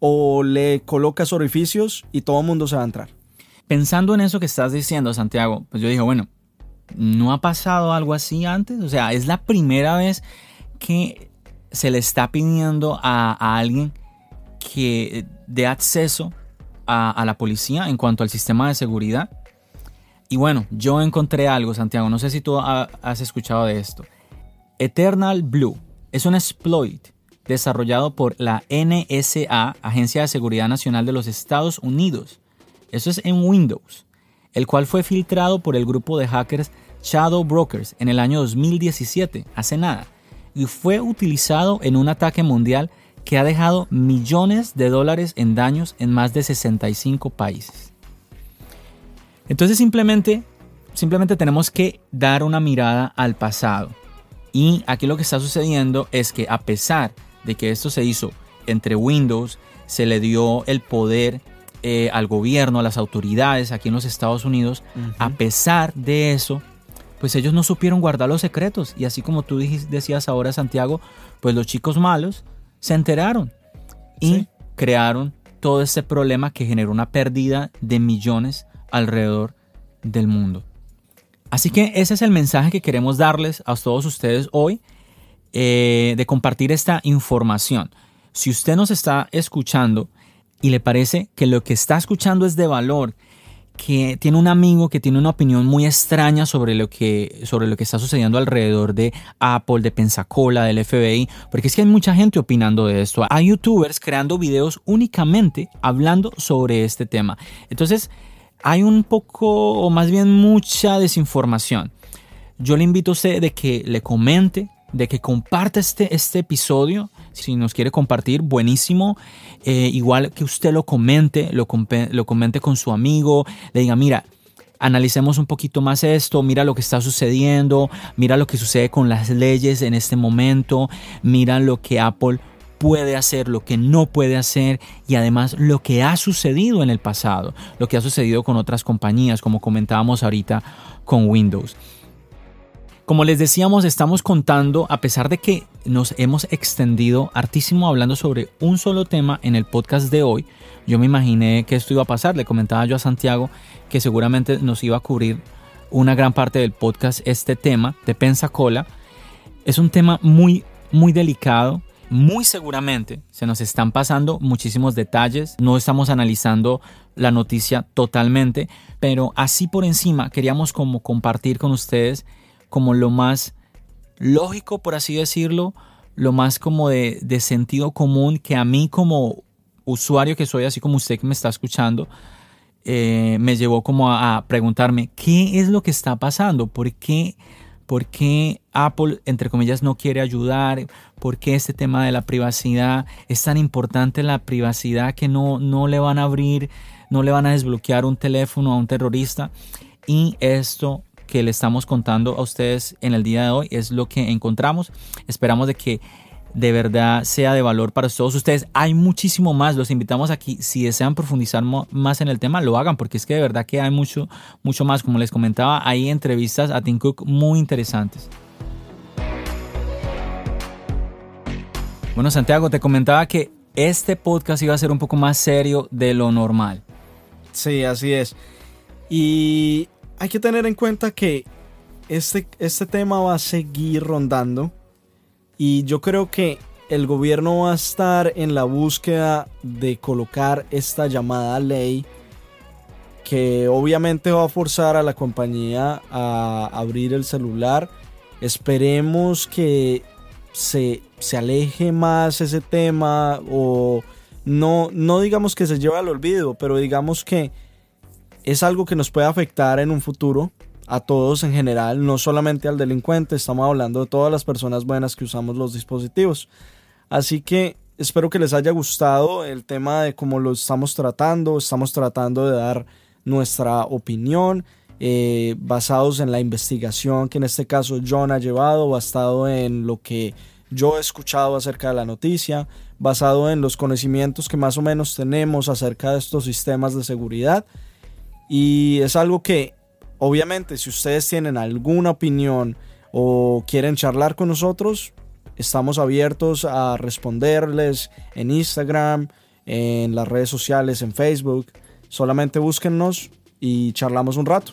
o le colocas orificios y todo el mundo se va a entrar. Pensando en eso que estás diciendo, Santiago, pues yo dije, bueno, ¿no ha pasado algo así antes? O sea, es la primera vez que se le está pidiendo a, alguien que dé acceso a, la policía en cuanto al sistema de seguridad. Y bueno, yo encontré algo, Santiago, no sé si tú has escuchado de esto. Eternal Blue es un exploit desarrollado por la NSA, Agencia de Seguridad Nacional de los Estados Unidos. Eso es en Windows, el cual fue filtrado por el grupo de hackers Shadow Brokers en el año 2017, hace nada, y fue utilizado en un ataque mundial que ha dejado millones de dólares en daños en más de 65 países. Entonces simplemente, simplemente tenemos que dar una mirada al pasado. Y aquí lo que está sucediendo es que a pesar de que esto se hizo entre Windows, se le dio el poder eh, al gobierno, a las autoridades aquí en los Estados Unidos, a pesar de eso, pues ellos no supieron guardar los secretos. Y así como tú decías ahora, Santiago, pues los chicos malos se enteraron y crearon todo este problema que generó una pérdida de millones alrededor del mundo. Así que ese es el mensaje que queremos darles a todos ustedes hoy, eh, de compartir esta información. Si usted nos está escuchando y le parece que lo que está escuchando es de valor, que tiene un amigo que tiene una opinión muy extraña sobre lo que, sobre lo que está sucediendo alrededor de Apple, de Pensacola, del FBI, porque es que hay mucha gente opinando de esto. Hay youtubers creando videos únicamente hablando sobre este tema. Entonces, hay un poco, o más bien mucha desinformación. Yo le invito a usted de que le comente, de que comparte este, este episodio si nos quiere compartir, buenísimo. Eh, igual que usted lo comente, lo, lo comente con su amigo, le diga, mira, analicemos un poquito más esto, mira lo que está sucediendo, mira lo que sucede con las leyes en este momento, mira lo que Apple puede hacer, lo que no puede hacer y además lo que ha sucedido en el pasado, lo que ha sucedido con otras compañías, como comentábamos ahorita con Windows. Como les decíamos, estamos contando, a pesar de que nos hemos extendido hartísimo hablando sobre un solo tema en el podcast de hoy, yo me imaginé que esto iba a pasar. Le comentaba yo a Santiago que seguramente nos iba a cubrir una gran parte del podcast este tema de Pensacola. Es un tema muy, muy delicado. Muy seguramente se nos están pasando muchísimos detalles. No estamos analizando la noticia totalmente, pero así por encima queríamos como compartir con ustedes como lo más lógico, por así decirlo, lo más como de, sentido común que a mí como usuario que soy, así como usted que me está escuchando, eh, me llevó como a, preguntarme, ¿qué es lo que está pasando? ¿Por qué, ¿Por qué Apple, entre comillas, no quiere ayudar? ¿Por qué este tema de la privacidad es tan importante la privacidad que no, no le van a abrir, no le van a desbloquear un teléfono a un terrorista? Y esto que le estamos contando a ustedes en el día de hoy es lo que encontramos. Esperamos de que de verdad sea de valor para todos ustedes. Hay muchísimo más, los invitamos aquí. Si desean profundizar más en el tema, lo hagan, porque es que de verdad que hay mucho, mucho más. Como les comentaba, hay entrevistas a Tim Cook muy interesantes. Bueno, Santiago, te comentaba que este podcast iba a ser un poco más serio de lo normal. Sí, así es. Y hay que tener en cuenta que este, este tema va a seguir rondando y yo creo que el gobierno va a estar en la búsqueda de colocar esta llamada ley que obviamente va a forzar a la compañía a abrir el celular. Esperemos que se, se aleje más ese tema o no, no digamos que se lleve al olvido, pero digamos que es algo que nos puede afectar en un futuro a todos en general, no solamente al delincuente, estamos hablando de todas las personas buenas que usamos los dispositivos. Así que espero que les haya gustado el tema de cómo lo estamos tratando, estamos tratando de dar nuestra opinión eh, basados en la investigación que en este caso John ha llevado, basado en lo que yo he escuchado acerca de la noticia, basado en los conocimientos que más o menos tenemos acerca de estos sistemas de seguridad. Y es algo que, obviamente, si ustedes tienen alguna opinión o quieren charlar con nosotros, estamos abiertos a responderles en Instagram, en las redes sociales, en Facebook. Solamente búsquennos y charlamos un rato.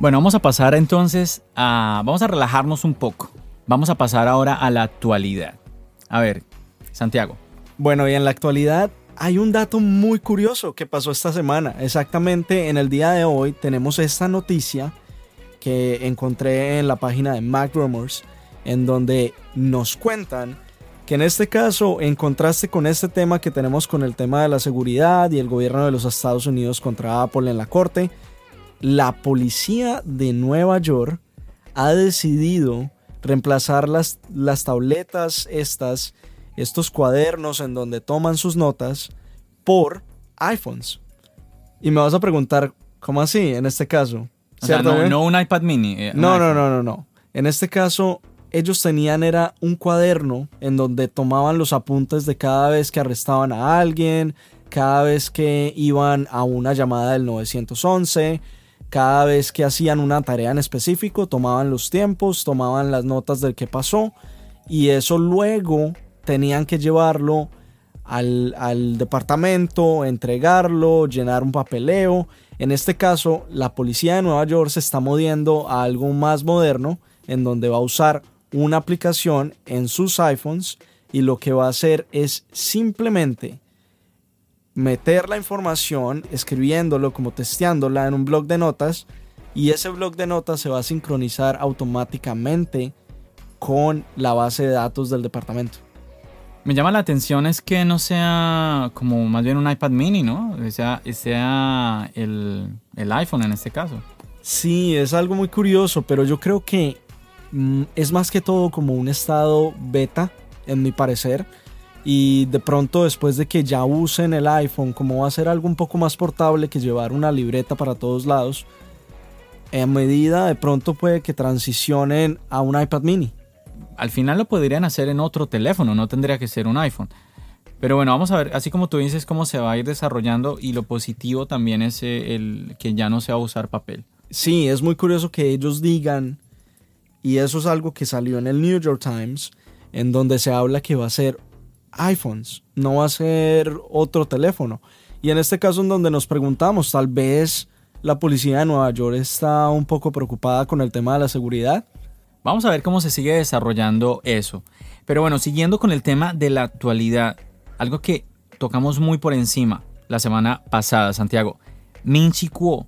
Bueno, vamos a pasar entonces a... Vamos a relajarnos un poco. Vamos a pasar ahora a la actualidad. A ver, Santiago. Bueno, y en la actualidad hay un dato muy curioso que pasó esta semana. Exactamente en el día de hoy tenemos esta noticia que encontré en la página de Mac Rumors, en donde nos cuentan que en este caso, en contraste con este tema que tenemos con el tema de la seguridad y el gobierno de los Estados Unidos contra Apple en la corte, la policía de Nueva York ha decidido reemplazar las, las tabletas estas, estos cuadernos en donde toman sus notas, por iPhones. Y me vas a preguntar, ¿cómo así en este caso? no, un iPad mini. Eh, no, no, no, no, no. En este caso, ellos tenían era un cuaderno en donde tomaban los apuntes de cada vez que arrestaban a alguien, cada vez que iban a una llamada del 911, cada vez que hacían una tarea en específico, tomaban los tiempos, tomaban las notas del que pasó y eso luego tenían que llevarlo al, al, departamento, entregarlo, llenar un papeleo. En este caso, la policía de Nueva York se está moviendo a algo más moderno, en donde va a usar una aplicación en sus iPhones y lo que va a hacer es simplemente meter la información, escribiéndolo como testeándola en un blog de notas y ese blog de notas se va a sincronizar automáticamente con la base de datos del departamento. Me llama la atención es que no sea como más bien un iPad mini, ¿no? Sea, sea el, el iPhone en este caso. Sí, es algo muy curioso, pero yo creo que mm, es más que todo como un estado beta, en mi parecer y de pronto después de que ya usen el iPhone, como va a ser algo un poco más portable que llevar una libreta para todos lados, en medida de pronto puede que transicionen a un iPad mini. Al final lo podrían hacer en otro teléfono, no tendría que ser un iPhone. Pero bueno, vamos a ver, así como tú dices, cómo se va a ir desarrollando y lo positivo también es eh, el que ya no se va a usar papel. Sí, es muy curioso que ellos digan, y eso es algo que salió en el New York Times, en donde se habla que va a ser iPhones, no va a ser otro teléfono. Y en este caso en donde nos preguntamos, tal vez la policía de Nueva York está un poco preocupada con el tema de la seguridad. Vamos a ver cómo se sigue desarrollando eso. Pero bueno, siguiendo con el tema de la actualidad, algo que tocamos muy por encima la semana pasada, Santiago, Minchi Kuo,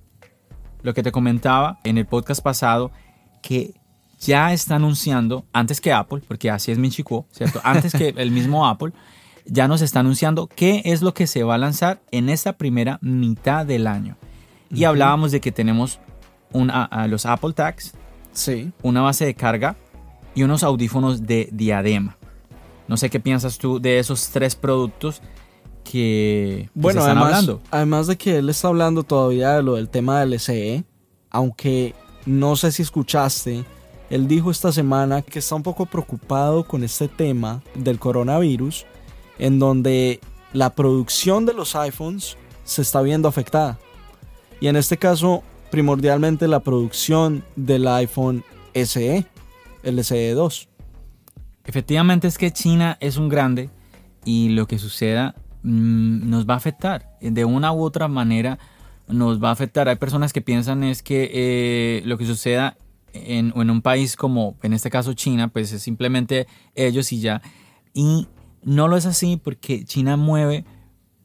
lo que te comentaba en el podcast pasado, que ya está anunciando, antes que Apple, porque así es mi chico, ¿cierto? Antes que el mismo Apple, ya nos está anunciando qué es lo que se va a lanzar en esta primera mitad del año. Y hablábamos de que tenemos a los Apple Tags, sí. una base de carga y unos audífonos de diadema. No sé qué piensas tú de esos tres productos que, Bueno, están además, hablando. además de que él está hablando todavía de lo del tema del SE, aunque no sé si escuchaste, él dijo esta semana que está un poco preocupado con este tema del coronavirus, en donde la producción de los iPhones se está viendo afectada. Y en este caso, primordialmente la producción del iPhone SE, el SE 2. Efectivamente es que China es un grande y lo que suceda mm, nos va a afectar. De una u otra manera nos va a afectar. Hay personas que piensan es que eh, lo que suceda en, en un país como en este caso China, pues es simplemente ellos y ya. Y no lo es así porque China mueve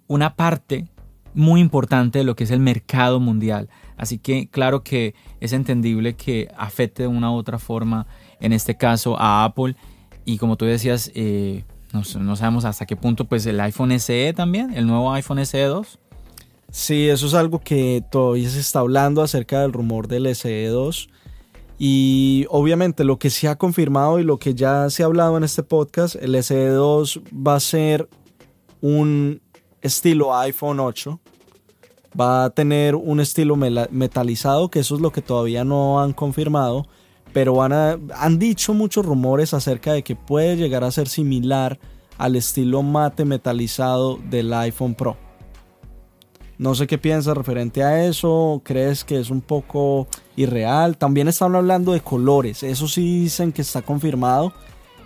una parte muy importante de lo que es el mercado mundial. Así que claro que es entendible que afecte de una u otra forma, en este caso a Apple. Y como tú decías, eh, no, no, sabemos hasta qué punto, pues el iPhone SE también, el nuevo iPhone SE 2. Sí, eso es algo que todavía se está hablando acerca del rumor del SE 2. Y obviamente lo que se ha confirmado y lo que ya se ha hablado en este podcast, el SE 2 va a ser un estilo iPhone 8. Va a tener un estilo metalizado, que eso es lo que todavía no han confirmado. Pero van a, han dicho muchos rumores acerca de que puede llegar a ser similar al estilo mate metalizado del iPhone Pro. No sé qué piensas referente a eso. ¿Crees que es un poco irreal? También están hablando de colores. Eso sí dicen que está confirmado.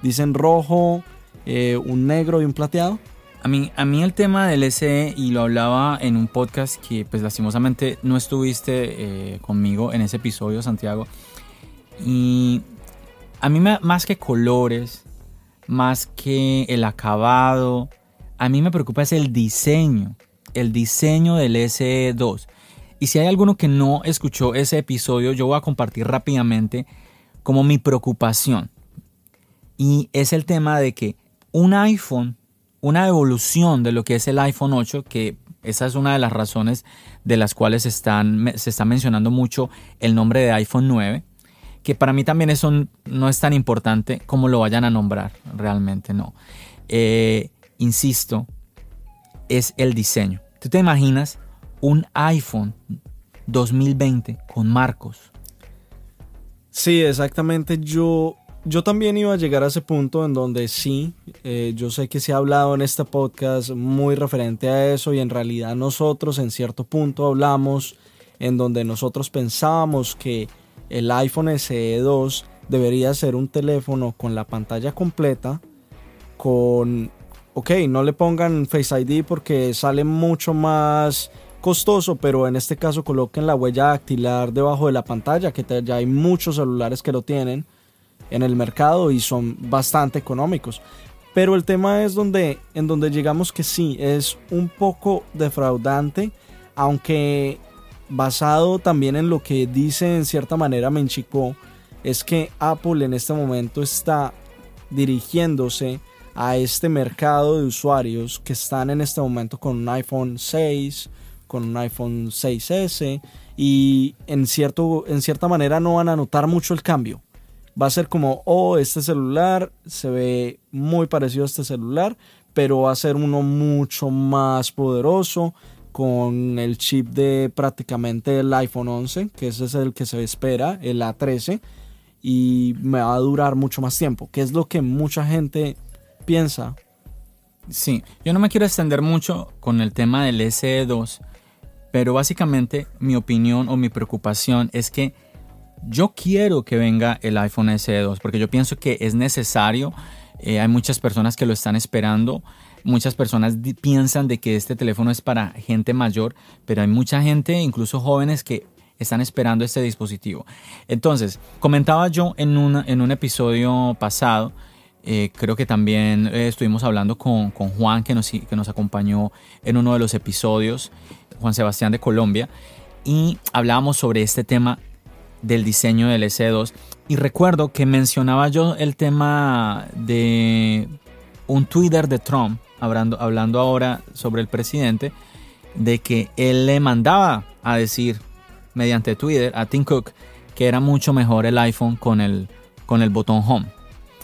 Dicen rojo, eh, un negro y un plateado. A mí, a mí el tema del SE, y lo hablaba en un podcast que pues lastimosamente no estuviste eh, conmigo en ese episodio, Santiago. Y a mí más que colores, más que el acabado, a mí me preocupa es el diseño, el diseño del SE2. Y si hay alguno que no escuchó ese episodio, yo voy a compartir rápidamente como mi preocupación. Y es el tema de que un iPhone, una evolución de lo que es el iPhone 8, que esa es una de las razones de las cuales están, se está mencionando mucho el nombre de iPhone 9, que para mí también eso no es tan importante como lo vayan a nombrar, realmente no. Eh, insisto, es el diseño. ¿Tú te imaginas un iPhone 2020 con marcos? Sí, exactamente. Yo, yo también iba a llegar a ese punto en donde sí, eh, yo sé que se ha hablado en este podcast muy referente a eso y en realidad nosotros en cierto punto hablamos en donde nosotros pensábamos que el iPhone SE 2 debería ser un teléfono con la pantalla completa, con, ok, no le pongan Face ID porque sale mucho más costoso, pero en este caso coloquen la huella dactilar debajo de la pantalla, que ya hay muchos celulares que lo tienen en el mercado y son bastante económicos. Pero el tema es donde, en donde llegamos que sí, es un poco defraudante, aunque basado también en lo que dice en cierta manera Menchicó, es que Apple en este momento está dirigiéndose a este mercado de usuarios que están en este momento con un iPhone 6, con un iPhone 6S y en, cierto, en cierta manera no van a notar mucho el cambio. Va a ser como, oh, este celular se ve muy parecido a este celular, pero va a ser uno mucho más poderoso, con el chip de prácticamente el iPhone 11, que ese es el que se espera, el A13, y me va a durar mucho más tiempo, que es lo que mucha gente piensa. Sí, yo no me quiero extender mucho con el tema del SE2, pero básicamente mi opinión o mi preocupación es que yo quiero que venga el iPhone SE2, porque yo pienso que es necesario, eh, hay muchas personas que lo están esperando, Muchas personas piensan de que este teléfono es para gente mayor, pero hay mucha gente, incluso jóvenes, que están esperando este dispositivo. Entonces, comentaba yo en, en un episodio pasado, eh, creo que también eh, estuvimos hablando con, con, Juan, que nos, que nos acompañó en uno de los episodios, Juan Sebastián de Colombia, y hablábamos sobre este tema del diseño del S2. Y recuerdo que mencionaba yo el tema de un Twitter de Trump hablando, hablando ahora sobre el presidente, de que él le mandaba a decir mediante Twitter a Tim Cook que era mucho mejor el iPhone con el, con el botón home.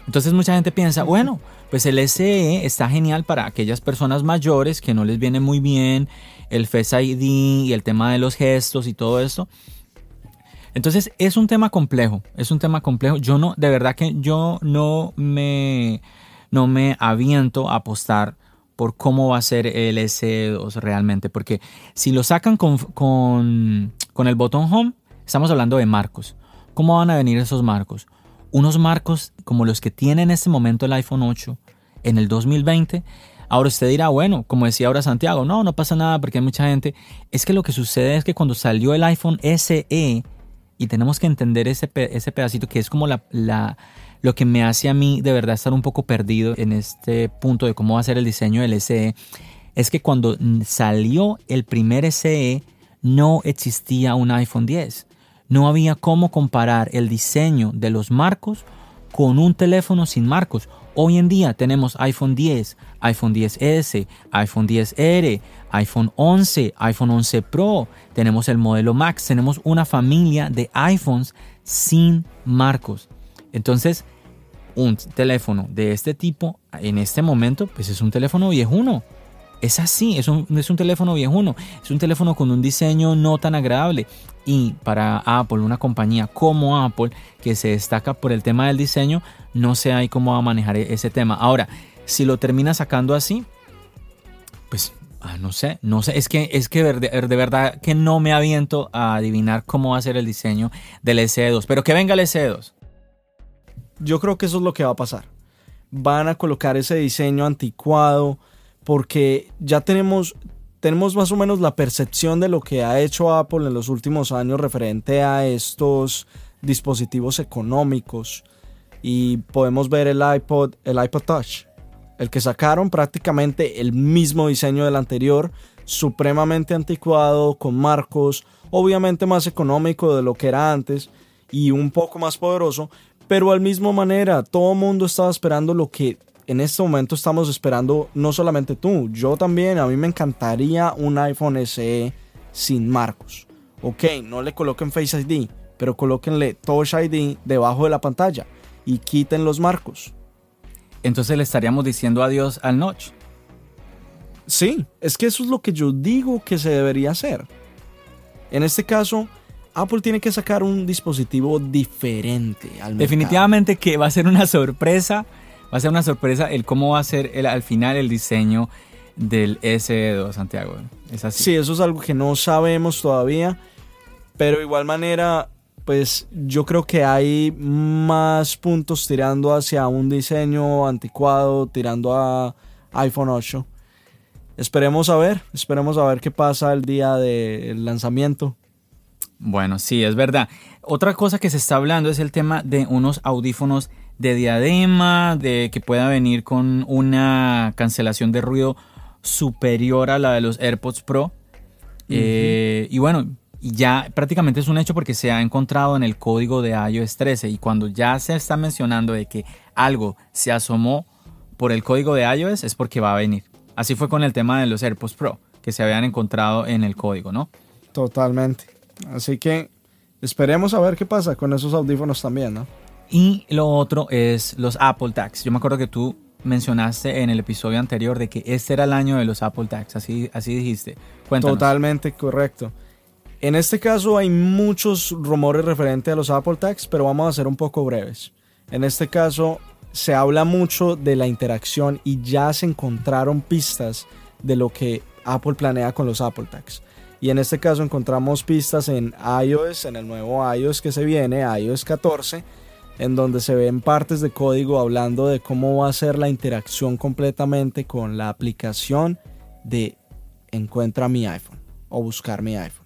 Entonces mucha gente piensa, bueno, pues el SE está genial para aquellas personas mayores que no les viene muy bien el Face ID y el tema de los gestos y todo esto. Entonces es un tema complejo, es un tema complejo. Yo no, de verdad que yo no me, no me aviento a apostar por cómo va a ser el S2 realmente, porque si lo sacan con, con, con el botón home, estamos hablando de marcos. ¿Cómo van a venir esos marcos? Unos marcos como los que tiene en este momento el iPhone 8 en el 2020. Ahora usted dirá, bueno, como decía ahora Santiago, no, no pasa nada porque hay mucha gente. Es que lo que sucede es que cuando salió el iPhone SE, y tenemos que entender ese, ese pedacito que es como la, la, lo que me hace a mí de verdad estar un poco perdido en este punto de cómo va a ser el diseño del SE, es que cuando salió el primer SE no existía un iPhone 10. No había cómo comparar el diseño de los marcos con un teléfono sin marcos. Hoy en día tenemos iPhone 10, iPhone 10S, iPhone 10R, iPhone 11, iPhone 11 Pro, tenemos el modelo Max, tenemos una familia de iPhones sin marcos. Entonces, un teléfono de este tipo en este momento, pues es un teléfono viejuno. Es así, es un, es un teléfono viejuno, es un teléfono con un diseño no tan agradable. Y para Apple, una compañía como Apple, que se destaca por el tema del diseño, no sé ahí cómo va a manejar ese tema. Ahora, si lo termina sacando así, pues ah, no sé, no sé, es que, es que de, verdad que no me aviento a adivinar cómo va a ser el diseño del S2, pero que venga el S2. Yo creo que eso es lo que va a pasar. Van a colocar ese diseño anticuado porque ya tenemos, tenemos más o menos la percepción de lo que ha hecho Apple en los últimos años referente a estos dispositivos económicos y podemos ver el iPod, el iPod Touch, el que sacaron prácticamente el mismo diseño del anterior, supremamente anticuado, con marcos, obviamente más económico de lo que era antes y un poco más poderoso, pero al mismo manera, todo el mundo estaba esperando lo que en este momento estamos esperando, no solamente tú, yo también, a mí me encantaría un iPhone SE sin marcos. Ok, no le coloquen Face ID, pero colóquenle Touch ID debajo de la pantalla y quiten los marcos. Entonces le estaríamos diciendo adiós al notch. Sí, es que eso es lo que yo digo que se debería hacer. En este caso, Apple tiene que sacar un dispositivo diferente al mercado. Definitivamente que va a ser una sorpresa, va a ser una sorpresa el cómo va a ser el, al final el diseño del S2 Santiago. Es así. Sí, eso es algo que no sabemos todavía, pero de igual manera, pues yo creo que hay más puntos tirando hacia un diseño anticuado, tirando a iPhone 8. Esperemos a ver, esperemos a ver qué pasa el día del lanzamiento. Bueno, sí, es verdad. Otra cosa que se está hablando es el tema de unos audífonos de diadema, de que pueda venir con una cancelación de ruido superior a la de los AirPods Pro. Uh -huh. eh, y bueno, ya prácticamente es un hecho porque se ha encontrado en el código de iOS 13 y cuando ya se está mencionando de que algo se asomó por el código de iOS es porque va a venir. Así fue con el tema de los AirPods Pro, que se habían encontrado en el código, ¿no? Totalmente. Así que esperemos a ver qué pasa con esos audífonos también, ¿no? Y lo otro es los Apple Tags. Yo me acuerdo que tú mencionaste en el episodio anterior de que este era el año de los Apple Tags, así, así dijiste. Cuéntanos. Totalmente correcto. En este caso hay muchos rumores referentes a los Apple Tags, pero vamos a ser un poco breves. En este caso se habla mucho de la interacción y ya se encontraron pistas de lo que Apple planea con los Apple Tags. Y en este caso encontramos pistas en iOS, en el nuevo iOS que se viene, iOS 14, en donde se ven partes de código hablando de cómo va a ser la interacción completamente con la aplicación de encuentra mi iPhone o buscar mi iPhone.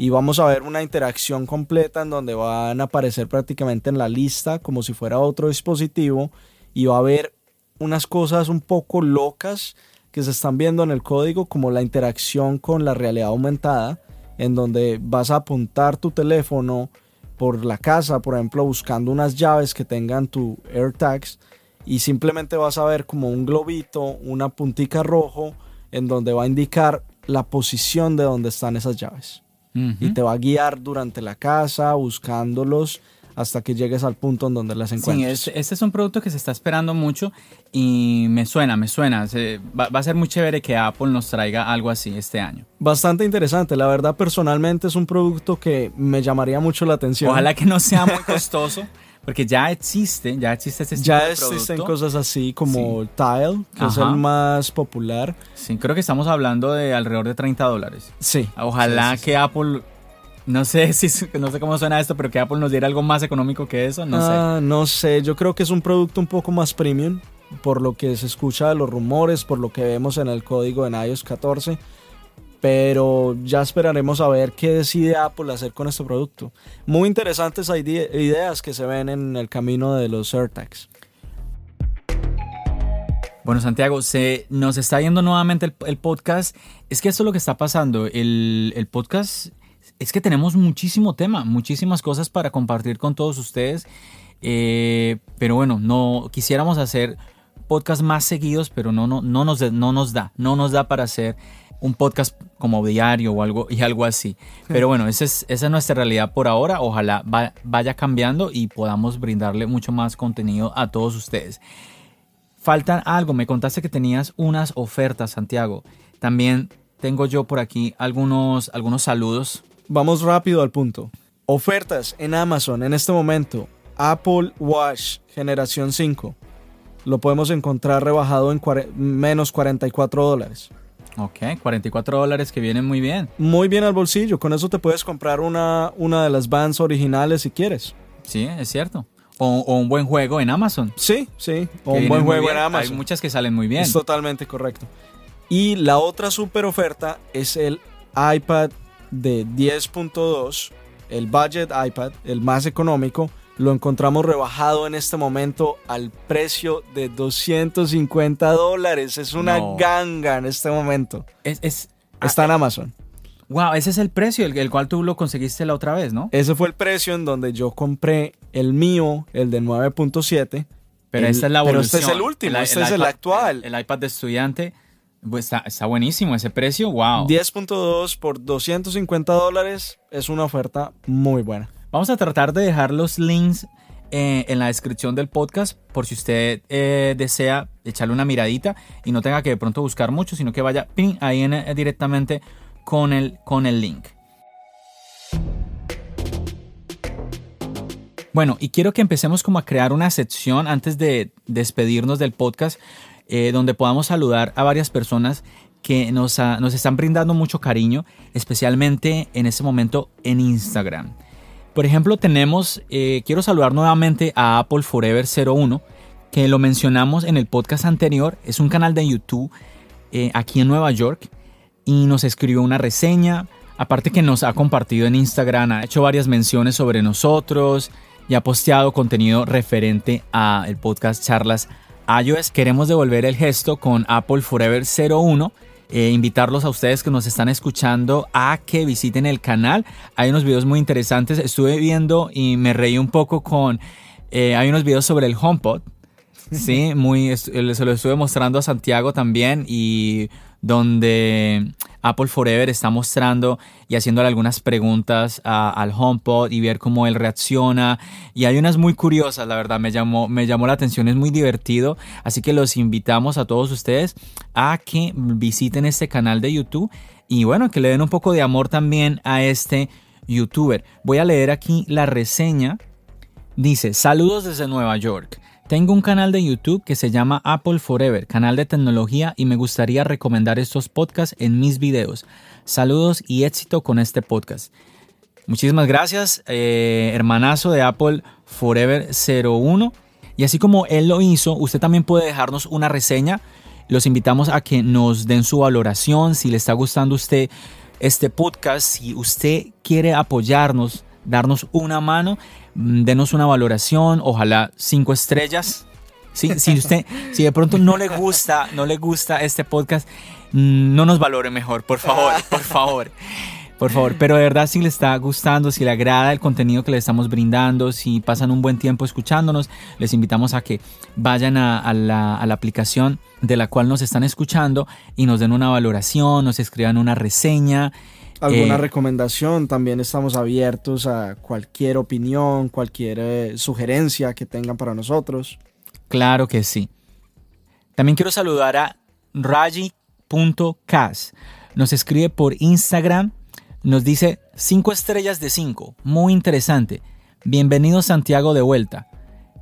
Y vamos a ver una interacción completa en donde van a aparecer prácticamente en la lista como si fuera otro dispositivo y va a haber unas cosas un poco locas que se están viendo en el código como la interacción con la realidad aumentada en donde vas a apuntar tu teléfono por la casa, por ejemplo, buscando unas llaves que tengan tu AirTags y simplemente vas a ver como un globito, una puntica rojo en donde va a indicar la posición de donde están esas llaves. Uh -huh. Y te va a guiar durante la casa buscándolos hasta que llegues al punto en donde las Sí, encuentres. este, este es un producto que se está esperando mucho y me suena, me suena. Va, a ser muy chévere que Apple nos traiga algo así este año. Bastante interesante, la verdad personalmente es un producto que me llamaría mucho la atención. Ojalá que no sea muy costoso, porque ya existe, ya existe este tipo de existen cosas así como Tile, que es el más popular. Sí, creo que estamos hablando de alrededor de 30 dólares. Sí. Ojalá Sí, sí, sí. que Apple, no sé si no sé cómo suena esto, pero que Apple nos diera algo más económico que eso, no sé. Ah, no sé, yo creo que es un producto un poco más premium, por lo que se escucha de los rumores, por lo que vemos en el código en iOS 14. Pero ya esperaremos a ver qué decide Apple hacer con este producto. Muy interesantes ide- ideas que se ven en el camino de los AirTags. Bueno, Santiago, se nos está yendo nuevamente el, el podcast. Es que esto es lo que está pasando. El, el podcast es que tenemos muchísimo tema, muchísimas cosas para compartir con todos ustedes. Eh, pero bueno, no quisiéramos hacer podcasts más seguidos, pero no, no, no, nos, no nos da, no nos da para hacer un podcast como diario o algo y algo así. Pero bueno, esa es, esa es nuestra realidad por ahora. Ojalá va- vaya cambiando y podamos brindarle mucho más contenido a todos ustedes. Falta algo, me contaste que tenías unas ofertas, Santiago. También tengo yo por aquí algunos, algunos saludos. Vamos rápido al punto. Ofertas en Amazon en este momento. Apple Watch generación 5. Lo podemos encontrar rebajado en menos 44 dólares. Ok, 44 dólares que vienen muy bien. Muy bien al bolsillo. Con eso te puedes comprar una, una de las Vans originales si quieres. Sí, es cierto. O, o un buen juego en Amazon. Sí, sí. O que un buen juego bien. en Amazon. Hay muchas que salen muy bien. Es totalmente correcto. Y la otra super oferta es el iPad de 10.2, el budget iPad, el más económico. Lo encontramos rebajado en este momento al precio de 250 dólares. Es una No. ganga en este momento. Es, es- Está en Amazon. wow, ese es el precio, el, el cual tú lo conseguiste la otra vez, ¿no? Ese fue el precio en donde yo compré el mío, el de 9.7. Pero El- esta es la pero evolución. este es el último, este es el actual. El, el iPad de estudiante pues, está, está buenísimo ese precio, wow. 10.2 por 250 dólares es una oferta muy buena. Vamos a tratar de dejar los links eh, en la descripción del podcast por si usted eh, desea echarle una miradita y no tenga que de pronto buscar mucho, sino que vaya pin, ahí en, eh, directamente con el, con el link. Bueno, y quiero que empecemos como a crear una sección antes de despedirnos del podcast, eh, donde podamos saludar a varias personas que nos, nos están brindando mucho cariño, especialmente en este momento en Instagram. Por ejemplo, tenemos, eh, quiero saludar nuevamente a Apple Forever 01, que lo mencionamos en el podcast anterior, es un canal de YouTube eh, aquí en Nueva York y nos escribió una reseña, aparte que nos ha compartido en Instagram, ha hecho varias menciones sobre nosotros y ha posteado contenido referente a el podcast Charlas iOS. Queremos devolver el gesto con Apple Forever 01 eh, invitarlos a ustedes que nos están escuchando a que visiten el canal. Hay unos videos muy interesantes. Estuve viendo y me reí un poco con... eh, hay unos videos sobre el HomePod. Sí, muy, eh, se lo estuve mostrando a Santiago también y donde Apple Forever está mostrando y haciéndole algunas preguntas al HomePod y ver cómo él reacciona. Y hay unas muy curiosas, la verdad, me llamó, me llamó la atención, es muy divertido. Así que los invitamos a todos ustedes a que visiten este canal de YouTube y bueno, que le den un poco de amor también a este youtuber. Voy a leer aquí la reseña Dice, saludos desde Nueva York. Tengo un canal de YouTube que se llama Apple Forever, canal de tecnología, y me gustaría recomendar estos podcasts en mis videos. Saludos y éxito con este podcast. Muchísimas gracias, eh, hermanazo de Apple Forever 01. Y así como él lo hizo, usted también puede dejarnos una reseña. Los invitamos a que nos den su valoración, si le está gustando a usted este podcast, si usted quiere apoyarnos, darnos una mano, denos una valoración, ojalá cinco estrellas. Sí, si usted, si de pronto no le gusta, no le gusta este podcast, mm, no nos valore mejor, por favor, por favor. Por favor, pero de verdad si le está gustando, si le agrada el contenido que le estamos brindando, si pasan un buen tiempo escuchándonos, les invitamos a que vayan a, a la, a la aplicación de la cual nos están escuchando y nos den una valoración, nos escriban una reseña. Alguna Eh, recomendación, también estamos abiertos a cualquier opinión, cualquier eh, sugerencia que tengan para nosotros. Claro que sí. También quiero saludar a Raji.cas. Nos escribe por Instagram. Nos dice 5 estrellas de 5. Muy interesante. Bienvenido Santiago de vuelta.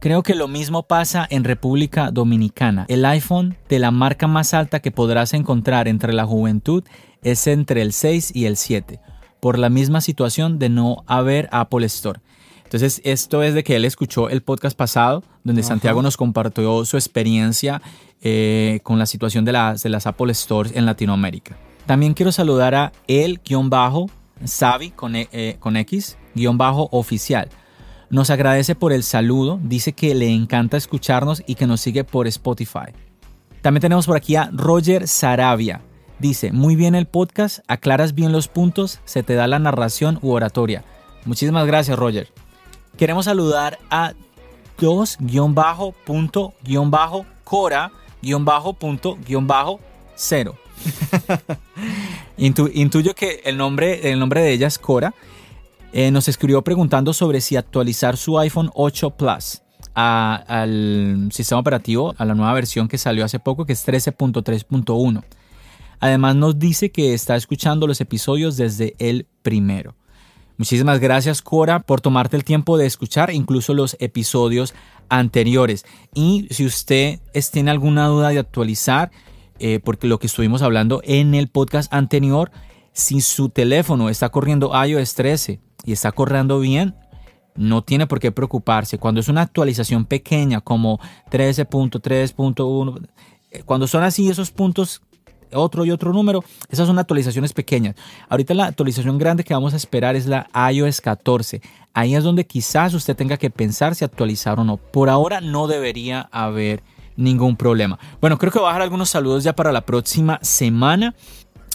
Creo que lo mismo pasa en República Dominicana. El iPhone de la marca más alta que podrás encontrar entre la juventud es entre el 6 y el 7, por la misma situación de no haber Apple Store. Entonces, esto es de que él escuchó el podcast pasado, donde Santiago nos compartió su experiencia eh, con la situación de las, de las Apple Stores en Latinoamérica. También quiero saludar a el-savi con, e- eh, con X-oficial. Nos agradece por el saludo, dice que le encanta escucharnos y que nos sigue por Spotify. También tenemos por aquí a Roger Sarabia. Dice, muy bien el podcast, aclaras bien los puntos, se te da la narración u oratoria. Muchísimas gracias, Roger. Queremos saludar a 2-cora-punto-cero. Intu- intuyo que el nombre, el nombre de ella es Cora. Eh, nos escribió preguntando sobre si actualizar su iPhone 8 Plus a- al sistema operativo, a la nueva versión que salió hace poco, que es 13.3.1. Además nos dice que está escuchando los episodios desde el primero. Muchísimas gracias Cora por tomarte el tiempo de escuchar incluso los episodios anteriores. Y si usted tiene alguna duda de actualizar, eh, porque lo que estuvimos hablando en el podcast anterior, si su teléfono está corriendo iOS 13 y está corriendo bien, no tiene por qué preocuparse. Cuando es una actualización pequeña como 13.3.1, eh, cuando son así esos puntos, otro y otro número, esas son actualizaciones pequeñas. Ahorita la actualización grande que vamos a esperar es la iOS 14. Ahí es donde quizás usted tenga que pensar si actualizar o no. Por ahora no debería haber ningún problema. Bueno, creo que voy a dejar algunos saludos ya para la próxima semana.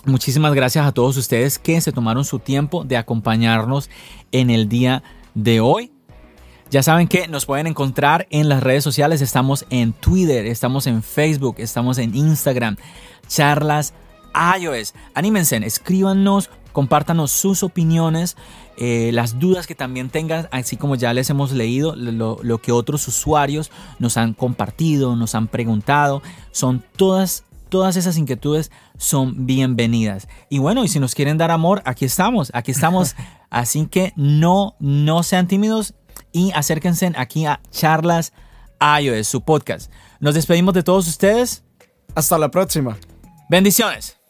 Muchísimas gracias a todos ustedes que se tomaron su tiempo de acompañarnos en el día de hoy. Ya saben que nos pueden encontrar en las redes sociales. Estamos en Twitter, estamos en Facebook, estamos en Instagram. Charlas iOS. Anímense, escríbanos, compártanos sus opiniones, eh, las dudas que también tengan, así como ya les hemos leído lo, lo que otros usuarios nos han compartido, nos han preguntado. Son todas todas esas inquietudes son bienvenidas. Y bueno, y si nos quieren dar amor, aquí estamos, aquí estamos. Así que no, no sean tímidos y acérquense aquí a Charlas iOS, su podcast. Nos despedimos de todos ustedes. Hasta la próxima. Bendiciones.